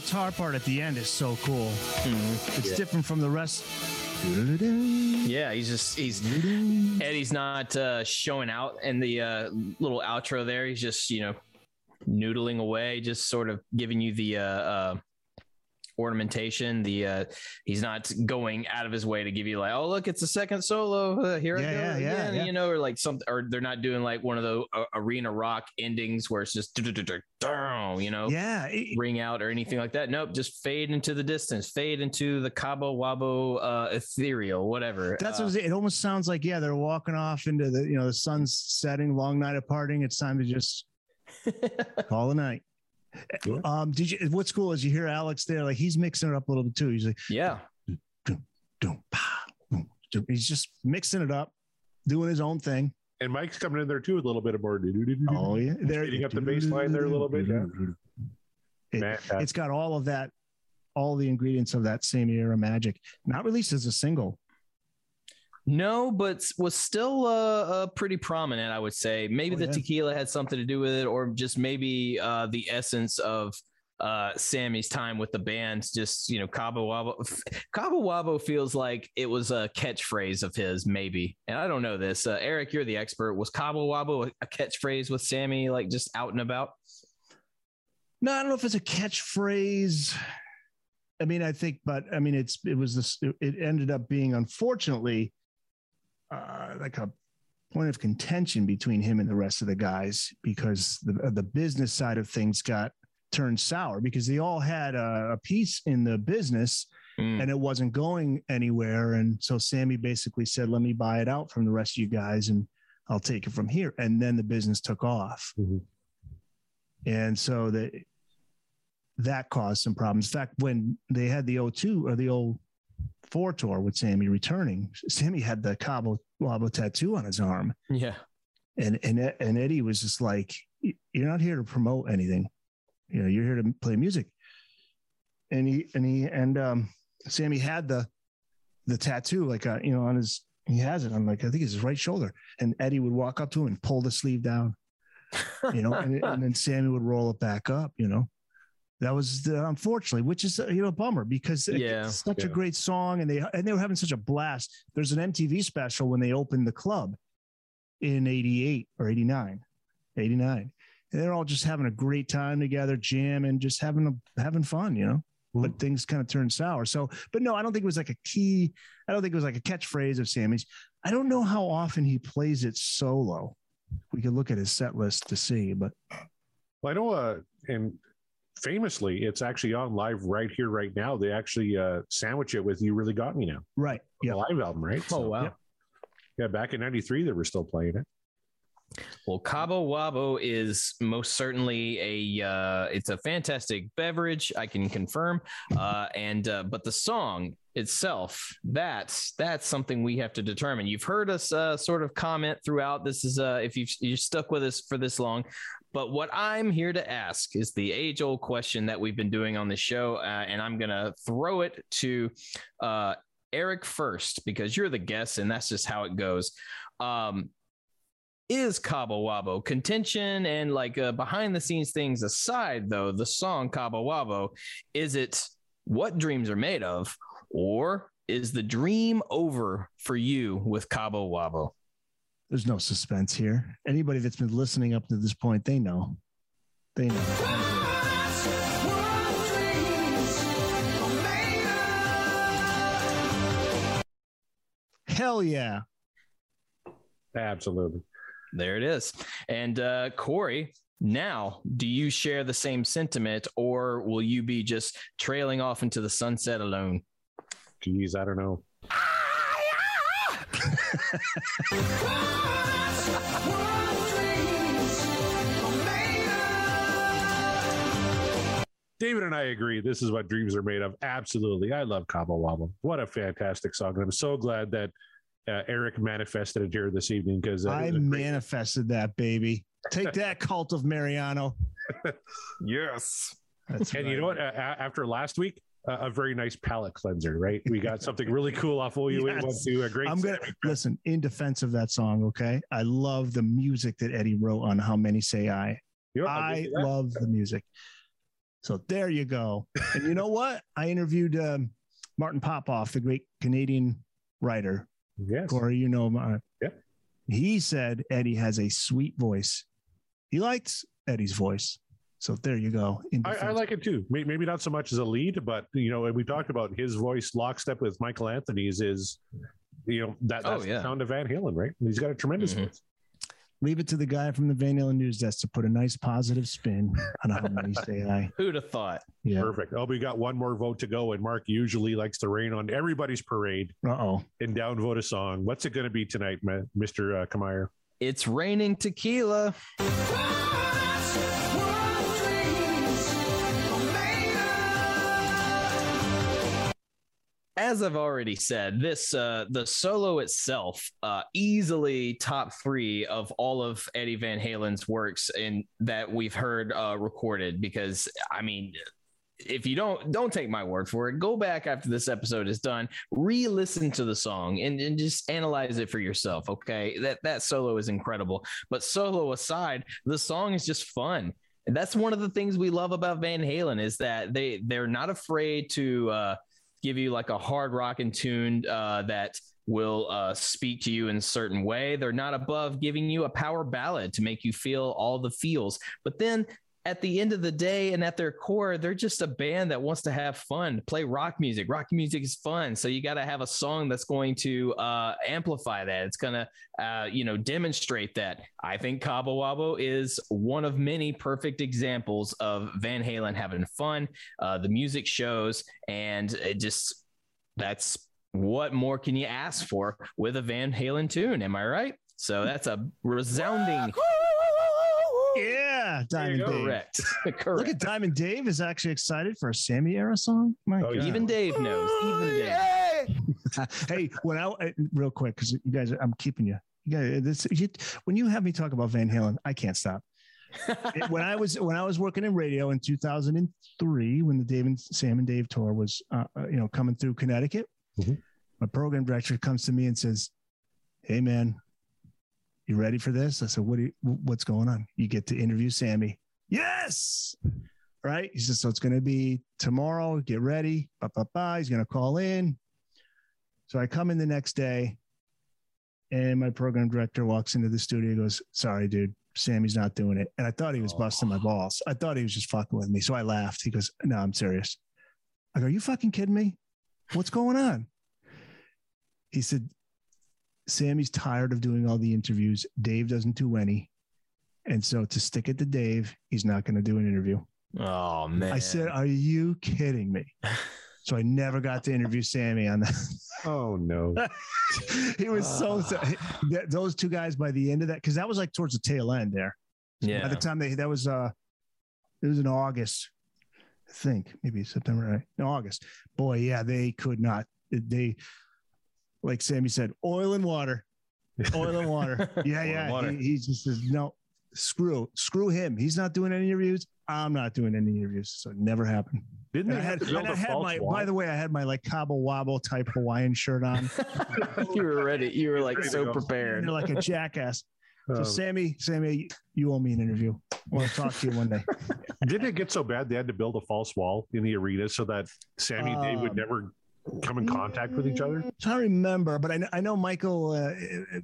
guitar part at the end is so cool. It's different from the rest. Yeah, he's just he's Eddie's not uh, showing out in the uh, little outro there. He's just you know noodling away, just sort of giving you the uh, uh, ornamentation. The uh, he's not going out of his way to give you like, oh look, it's a second solo. Uh, here I Yeah, go yeah, yeah, again," yeah. you know, or like something, or they're not doing like one of the uh, arena rock endings where it's just you know, Yeah, it- ring out or anything like that. Nope, just fade into the distance, fade into the Cabo Wabo uh, ethereal, whatever. That's Uh, what it, it almost sounds like. Yeah, they're walking off into the you know the sun's setting, long night of partying. It's time to just call a night. Um, did you? What's cool is you hear Alex there, like he's mixing it up a little bit too. He's like, yeah. dum, dum, pa, dum, dum. he's just mixing it up, doing his own thing. And Mike's coming in there too with a little bit of more. Oh yeah, They're speeding up the bass line there a little bit. Yeah. It, it's got all of that, all the ingredients of that same era magic. Not released as a single. No, but was still uh, uh, pretty prominent, I would say. Maybe Oh, the yeah. tequila had something to do with it, or just maybe uh, the essence of uh, Sammy's time with the band. Just you know, Cabo Wabo. Cabo Wabo feels like it was a catchphrase of his, maybe. And I don't know this. Uh, Eric, you're the expert. Was Cabo Wabo a, a catchphrase with Sammy, like just out and about? No, I don't know if it's a catchphrase. I mean, I think, but I mean, it's it was this. It ended up being, unfortunately, uh, like a point of contention between him and the rest of the guys because the the business side of things got turned sour because they all had a, a piece in the business Mm. and it wasn't going anywhere. And so Sammy basically said, "Let me buy it out from the rest of you guys, and I'll take it from here." And then the business took off, Mhm. and so that that caused some problems. In fact, when they had the O2 or the old four tour with Sammy returning, Sammy had the Cabo Wabo tattoo on his arm, Yeah. and and and Eddie was just like, "You're not here to promote anything, you know. You're here to play music." And he and he and um, Sammy had the the tattoo like uh, you know on his he has it on like I think it's his right shoulder, and Eddie would walk up to him and pull the sleeve down, you know, and, and then Sammy would roll it back up, you know. That was the, unfortunately, which is uh, you know a bummer because Yeah, it's such a great song, and they and they were having such a blast. There's an MTV special when they opened the club in '88 or '89, '89. And they're all just having a great time together, jamming, just having a, having fun, you know. But things kind of turned sour. So, but no, I don't think it was like a key. I don't think it was like a catchphrase of Sammy's. I don't know how often he plays it solo. We could look at his set list to see, but Well, I know, uh, and famously, it's actually on live right here, right now. They actually uh, sandwich it with "You Really Got Me Now," right, yeah. live album, right? Oh wow. yeah. Yeah, back in '93, they were still playing it. Well, Cabo Wabo is most certainly a uh, it's a fantastic beverage. I can confirm. Uh, and uh, but the song itself, that's that's something we have to determine. You've heard us uh, sort of comment throughout. This is uh, if you've you're stuck with us for this long. But what I'm here to ask is the age old question that we've been doing on the show, uh, and I'm gonna throw it to uh, Eric first because you're the guest, and that's just how it goes. Um, is Cabo Wabo contention and like uh, behind the scenes things aside, though, the song Cabo Wabo, is it what dreams are made of, or is the dream over for you with Cabo Wabo? There's no suspense here. Anybody that's been listening up to this point, they know. They know. Hell yeah. Absolutely. There it is. And uh, Corey, now do you share the same sentiment, or will you be just trailing off into the sunset alone? Geez, I don't know. David and I agree. This is what dreams are made of. Absolutely. I love Cabo Wabo. What a fantastic song. And I'm so glad that uh, Eric manifested it here this evening because uh, I manifested that, baby. Take that, cult of Mariano. Yes. That's and you know what? Uh, after last week, a very nice palate cleanser, right? We got something really cool off OU. Yes. A great. I'm gonna listen in defense of that song. Okay, I love the music that Eddie wrote on "How Many Say I." You know, I'll give I love the music. So there you go. And you know what? I interviewed um, Martin Popoff, the great Canadian writer. Yes. Corey, you know him. uh, Yep. He said Eddie has a sweet voice. He likes Eddie's voice. So there you go. In I, I like it too. Maybe not so much as a lead, but you know, we talked about his voice lockstep with Michael Anthony's is, you know, that Oh, that's yeah. the sound of Van Halen, right? He's got a tremendous Mhm. voice. Leave it to the guy from the Van Halen news desk to put a nice positive spin on how many say I. Who'd have thought? Yeah. Perfect. Oh, we got one more vote to go, and Mark usually likes to rain on everybody's parade Uh oh. and downvote a song. What's it going to be tonight, Mister uh, Kamaya? It's raining tequila. As I've already said, this uh, the solo itself uh, easily top three of all of Eddie Van Halen's works in that we've heard uh, recorded. Because I mean, if you don't don't take my word for it, go back after this episode is done, re-listen to the song and, and just analyze it for yourself. Okay, that that solo is incredible. But solo aside, the song is just fun. That's one of the things we love about Van Halen is that they they're not afraid to uh, give you like a hard rockin' tune uh, that will uh, speak to you in a certain way. They're not above giving you a power ballad to make you feel all the feels. But then at the end of the day and at their core, they're just a band that wants to have fun, play rock music. Rock music is fun. So you got to have a song that's going to uh, amplify that. It's going to, uh, you know, demonstrate that. I think Cabo Wabo is one of many perfect examples of Van Halen having fun. Uh, the music shows, and it just, that's what more can you ask for with a Van Halen tune? Am I right? So that's a resounding. Yeah, Diamond Dave. Correct. Correct. Look at Diamond Dave is actually excited for a Sammy era song. My Oh, God. Even Dave knows. Even Dave. hey, when I uh, real quick because you guys, I'm keeping you. You guys, this you, when you have me talk about Van Halen, I can't stop. It- when I was when I was working in radio in 2003, when the Dave and Sam and Dave tour was, uh, uh, you know, coming through Connecticut, Mhm. my program director comes to me and says, "Hey, man, you ready for this?" I said, "What? Do you, what's going on? You get to interview Sammy." Yes. Right. He says, so it's going to be tomorrow. Get ready. Ba, ba, ba. He's going to call in. So I come in the next day and my program director walks into the studio goes, Sorry, dude, Sammy's not doing it. And I thought he was busting my oh. balls. I thought he was just fucking with me. So I laughed. He goes, No, I'm serious. I go, Are you fucking kidding me? What's going on? He said, Sammy's tired of doing all the interviews. Dave doesn't do any. And so to stick it to Dave, he's not going to do an interview. Oh man. I said, Are you kidding me? So I never got to interview Sammy on that. Oh no! he was so, so th- those two guys by the end of that because that was like towards the tail end there. yeah. By the time they that was uh it was in August, I think maybe September, right? No, August. Boy, yeah, they could not. They like Sammy said, oil and water, oil and water. Yeah, yeah. water. He, he just says no. Screw, screw him. He's not doing any interviews. I'm not doing any interviews. So it never happened. Didn't And they I have had, to build and I a had false my, wall? by the way, I had my like Cabo Wabo type Hawaiian shirt on. you were ready. You were like so prepared. You're like a jackass. So Um, Sammy, Sammy, you owe me an interview. I want to talk to you one day. didn't it get so bad they had to build a false wall in the arena so that Sammy and Dave would Um, never come in contact with each other? So I remember, but I know, I know Michael uh,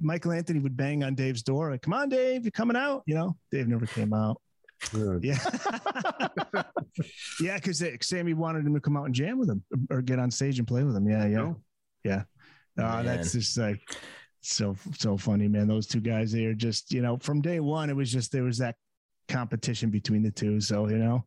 Michael Anthony would bang on Dave's door like, "Come on, Dave, you're coming out?" You know, Dave never came out. Uh, Yeah, yeah, because Sammy wanted him to come out and jam with him or get on stage and play with him. Yeah, yeah, No. yeah. Uh, that's just like so so funny, man. Those two guys, they are just you know from day one, it was just there was that competition between the two. So you know,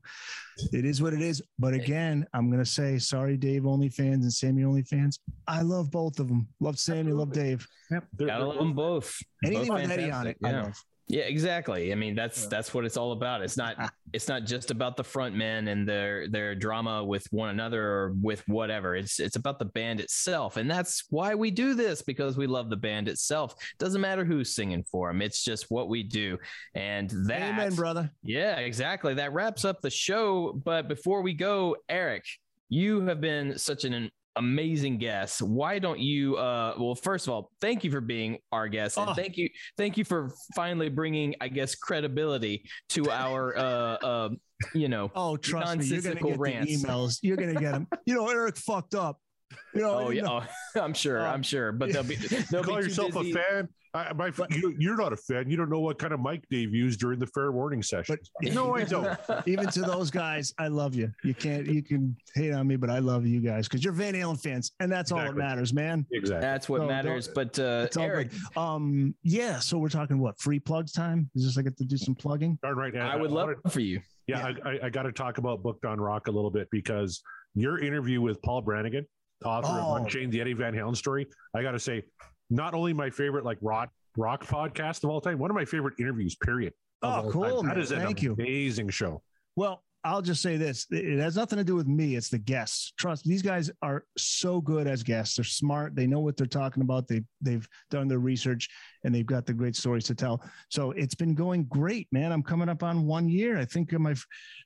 it is what it is. But again, I'm gonna say sorry, Dave OnlyFans and Sammy OnlyFans. I love both of them. Love Sammy, love Dave. Yep. They're- Gotta love them both. Anything Both with Eddie on it, fantastic. I Yeah. love. Yeah, exactly. I mean, that's that's what it's all about. It's not it's not just about the front men and their their drama with one another or with whatever. It's it's about the band itself, and that's why we do this because we love the band itself. Doesn't matter who's singing for them. It's just what we do, and that. Amen, brother. Yeah, exactly. That wraps up the show. But before we go, Eric, you have been such an amazing guest. Why don't you uh well first of all, thank you for being our guest and Oh. thank you thank you for finally bringing I guess credibility to our uh uh you know, Oh, trust me, you're gonna get rants. the emails. You're gonna get them. You know, Eric fucked up. You know, Oh yeah, know. oh, I'm sure, Uh, I'm sure, but they'll be they'll Call be too yourself busy. a fan. I, my, you, you're not a fan. You don't know what kind of mic Dave used during the fair warning session. But no, I don't. even to those guys, I love you. You can't, you can hate on me, but I love you guys because you're Van Halen fans, and that's all that matters, man. Exactly. That's what No, matters. But uh, Eric, good. Um, yeah. So we're talking what free plugs time? Is this I get to do some plugging? Darn right. I would love wanted- for you. Yeah, I, I, I got to talk about Booked on Rock a little bit because your interview with Paul Brannigan, author Oh. of Unchained, the Eddie Van Halen story, I got to say, not only my favorite like rock rock podcast of all time, one of my favorite interviews. Period. Oh, cool, man. That is an Thank you. amazing show. Well, I'll just say this: it has nothing to do with me. It's the guests. Trust these guys are so good as guests. They're smart. They know what they're talking about. They they've done their research and they've got the great stories to tell. So it's been going great, man. I'm coming up on one year. I think my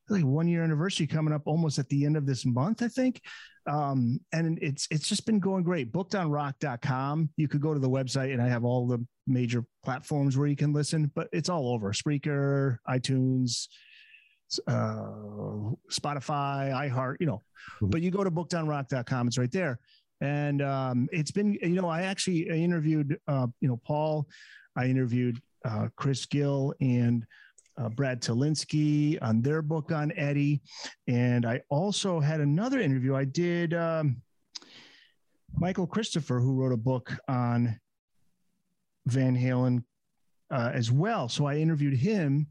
like one year anniversary coming up almost at the end of this month. I think. Um, and it's it's just been going great. Bookedonrock.com. You could go to the website and I have all the major platforms where you can listen, but it's all over Spreaker, iTunes, Spotify, iHeart, you know. But you go to bookedonrock.com, it's right there. And um, it's been, you know, I actually I interviewed, uh, you know, Paul, I interviewed uh, Chris Gill and uh, Brad Tolinski on their book on Eddie. And I also had another interview. I did um, Michael Christopher, who wrote a book on Van Halen uh, as well. So I interviewed him.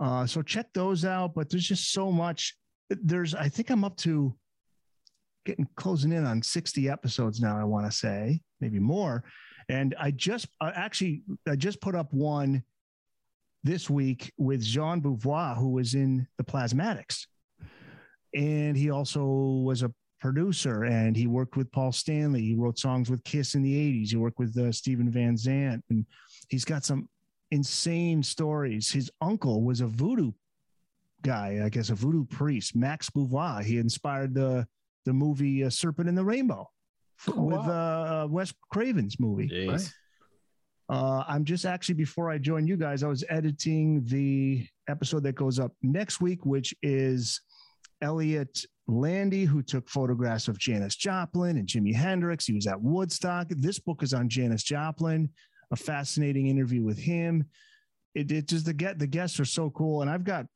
Uh, so check those out. But there's just so much. There's, I think I'm up to getting closing in on 60 episodes now. I want to say maybe more. And I just uh, actually I just put up one this week with Jean Beauvoir, who was in the Plasmatics, and he also was a producer and he worked with Paul Stanley. He wrote songs with Kiss in the 80s. He worked with uh, Stephen Van Zandt, and he's got some insane stories. His uncle was a voodoo guy, I guess a voodoo priest, Max Beauvoir. He inspired the the movie uh, Serpent in the Rainbow with uh, Wes Craven's movie. Jeez. Uh, I'm just actually before I joined you guys, I was editing the episode that goes up next week, which is Elliott Landy, who took photographs of Janis Joplin and Jimi Hendrix. He was at Woodstock. This book is on Janis Joplin, a fascinating interview with him. It, it just the get the guests are so cool, and I've got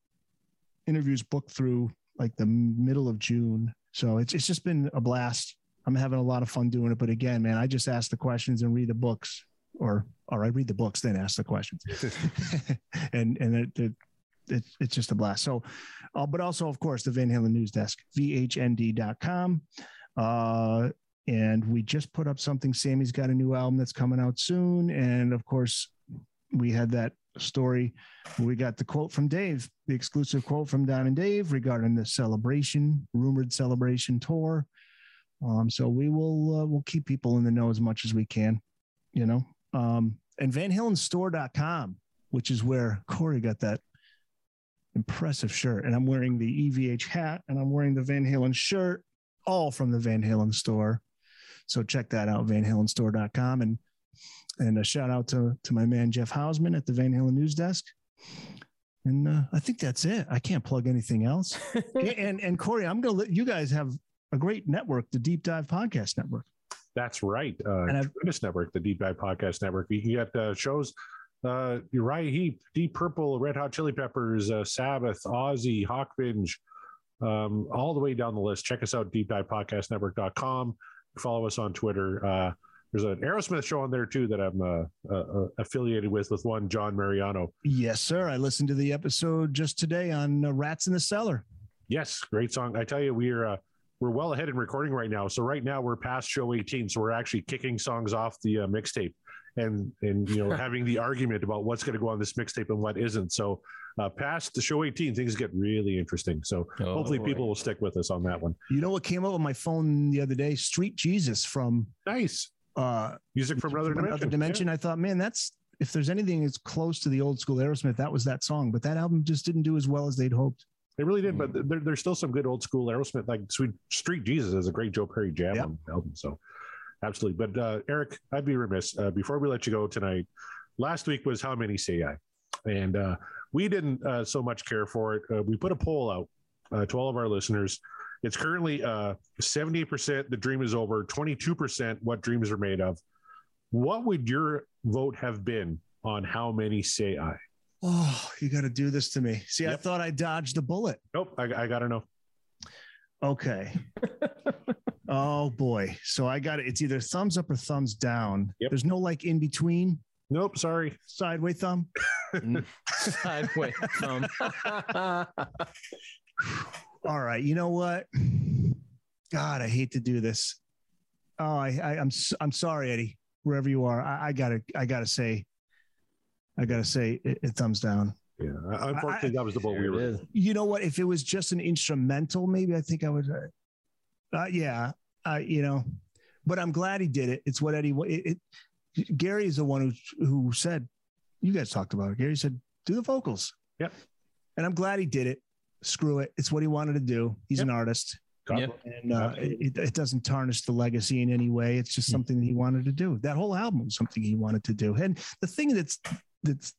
interviews booked through like the middle of June, so it's it's just been a blast. I'm having a lot of fun doing it. But again, man, I just ask the questions and read the books, or or I read the books then ask the questions, and and it, it, it it's just a blast. So, uh, but also of course the Van Halen News Desk, vhnd.com. Uh, and we just put up something. Sammy's got a new album that's coming out soon, and of course, we had that story. We got the quote from Dave, the exclusive quote from Don and Dave regarding the celebration, rumored celebration tour. Um, so we will uh, we'll keep people in the know as much as we can, you know. Um, and VanHalenStore.com, which is where Corey got that impressive shirt, and I'm wearing the EVH hat, and I'm wearing the Van Halen shirt, all from the Van Halen store. So check that out, VanHalenStore.com, and and a shout out to to my man Jeff Hausman at the Van Halen News Desk. And uh, I think that's it. I can't plug anything else. and and Corey, I'm gonna let you guys have a great network, the Deep Dive Podcast Network. That's right. Uh, And I've- tremendous network, the Deep Dive Podcast Network. You can get uh, shows. Uh, Uriah Heep, Deep Purple, Red Hot Chili Peppers, uh, Sabbath, Ozzy, Hawkbinge, um, all the way down the list. Check us out, deepdivepodcastnetwork.com. Follow us on Twitter. Uh, there's an Aerosmith show on there too that I'm uh, uh, uh, affiliated with, with one John Mariano. Yes, sir. I listened to the episode just today on uh, Rats in the Cellar. Yes, great song. I tell you, we're uh, we're well ahead in recording right now. So right now we're past show 18, so we're actually kicking songs off the uh, mixtape, and and you know having the argument about what's going to go on this mixtape and what isn't. So uh, past the show 18, things get really interesting. So Oh, hopefully boy. people will stick with us on that one. You know what came up on my phone the other day? Street Jesus from Nice uh, music from another from dimension. Another dimension. I thought, man, that's if there's anything that's close to the old school Aerosmith, that was that song. But that album just didn't do as well as they'd hoped. They really did, but there, there's still some good old school Aerosmith, like Sweet Street Jesus is a great Joe Perry jam Yep. album. So absolutely. But uh, Eric, I'd be remiss uh, before we let you go tonight. Last week was How Many Say I? And uh, we didn't uh, so much care for it. Uh, we put a poll out uh, to all of our listeners. It's currently uh, 78% the dream is over, 22% what dreams are made of. What would your vote have been on how many say I? Oh, you got to do this to me. See, I thought I dodged the bullet. Nope, I, I got to know. Okay. oh boy. So I got it. It's either thumbs up or thumbs down. Yep. There's no like in between Nope, sorry. sideway thumb. Sideway thumb. All right. You know what? God, I hate to do this. Oh, I, I I'm s- I'm sorry, Eddie. Wherever you are, I, I gotta I gotta say, I gotta say, it, it thumbs down. Yeah, unfortunately, that was the vote we were. is. You know what? If it was just an instrumental, maybe I think I would. Uh, uh, yeah, uh, you know, but I'm glad he did it. It's what Eddie. It, it, Gary is the one who who said. You guys talked about it. Gary said, "Do the vocals." Yep. And I'm glad he did it. Screw it. It's what he wanted to do. He's an artist, Yep. and uh, it, it doesn't tarnish the legacy in any way. It's just something that he wanted to do. That whole album was something he wanted to do. And the thing that's that's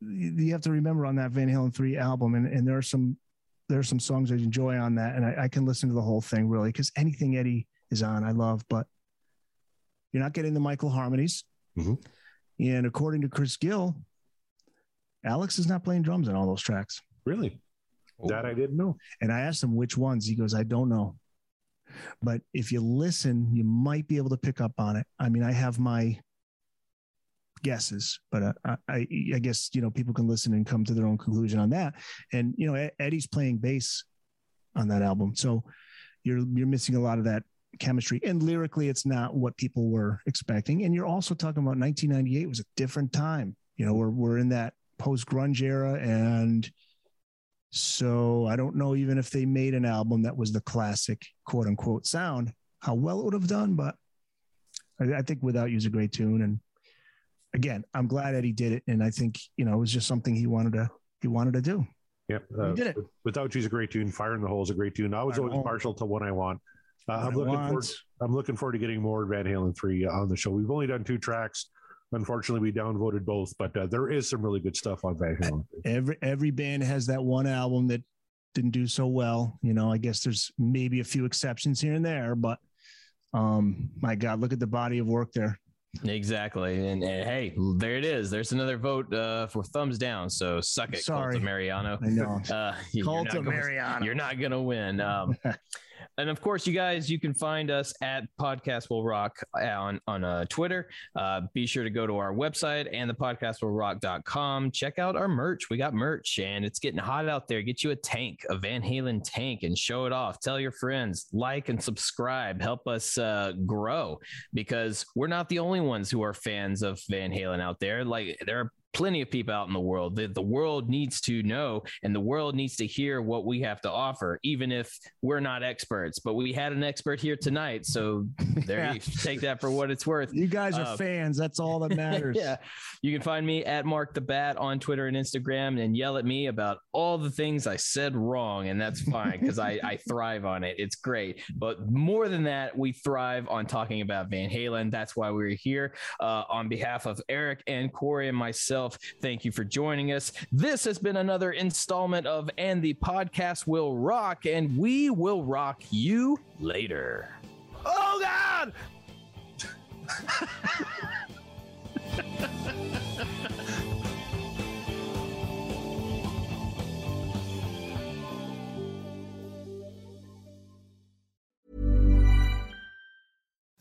you you have to remember on that Van Halen three album, and, and there are some there are some songs I enjoy on that, and I, I can listen to the whole thing really because anything Eddie is on, I love. But you're not getting the Michael harmonies, Mhm. and according to Chris Gill, Alex is not playing drums on all those tracks. Really? That I didn't know. And I asked him which ones. He goes, I don't know. But if you listen, you might be able to pick up on it. I mean, I have my guesses, but uh, I, I, I guess, you know, people can listen and come to their own conclusion on that. And, you know, Eddie's playing bass on that album. So you're, you're missing a lot of that chemistry. And lyrically, it's not what people were expecting. And you're also talking about 1998 was a different time. You know, we're, we're in that post grunge era and, so I don't know even if they made an album that was the classic quote unquote sound, how well it would have done. But I, I think without you's a great tune. And again, I'm glad Eddie did it. And I think, you know, it was just something he wanted to he wanted to do. Yep. Uh, did it. Without You's a great tune. Fire in the Hole is a great tune. I was Fire always partial to What I Want. Uh, I'm looking forward. I'm looking forward to getting more Van Halen three on the show. We've only done two tracks. Unfortunately, we downvoted both, but uh, there is some really good stuff on Van Halen. Every every band has that one album that didn't do so well. You know, I guess there's maybe a few exceptions here and there, but um my God, look at the body of work there. Exactly. And, and hey, there it is. There's another vote uh, for thumbs down. So suck it, Sorry. Cult of Mariano. I know. Uh, you're Cult not of going- Mariano. You're not going to win. Um, and of course, you guys, you can find us at Podcast Will Rock on on uh, Twitter. Uh, be sure to go to our website and the podcastwillrock.com. Check out our merch. We got merch, and it's getting hot out there. Get you a tank, a Van Halen tank, and show it off. Tell your friends, like and subscribe. Help us uh, grow because we're not the only ones who are fans of Van Halen out there. Like there are plenty of people out in the world that the world needs to know and the world needs to hear what we have to offer, even if we're not experts. But we had an expert here tonight, so there you take that for what it's worth. You guys are Uh, fans. That's all that matters. yeah. You can find me at Mark the Bat on Twitter and Instagram and yell at me about all the things I said wrong. And that's fine because I, I thrive on it. It's great. But more than that, we thrive on talking about Van Halen. That's why we're here. Uh, on behalf of Eric and Corey and myself, thank you for joining us. This has been another installment of And the Podcast Will Rock, and we will rock you later. Oh God!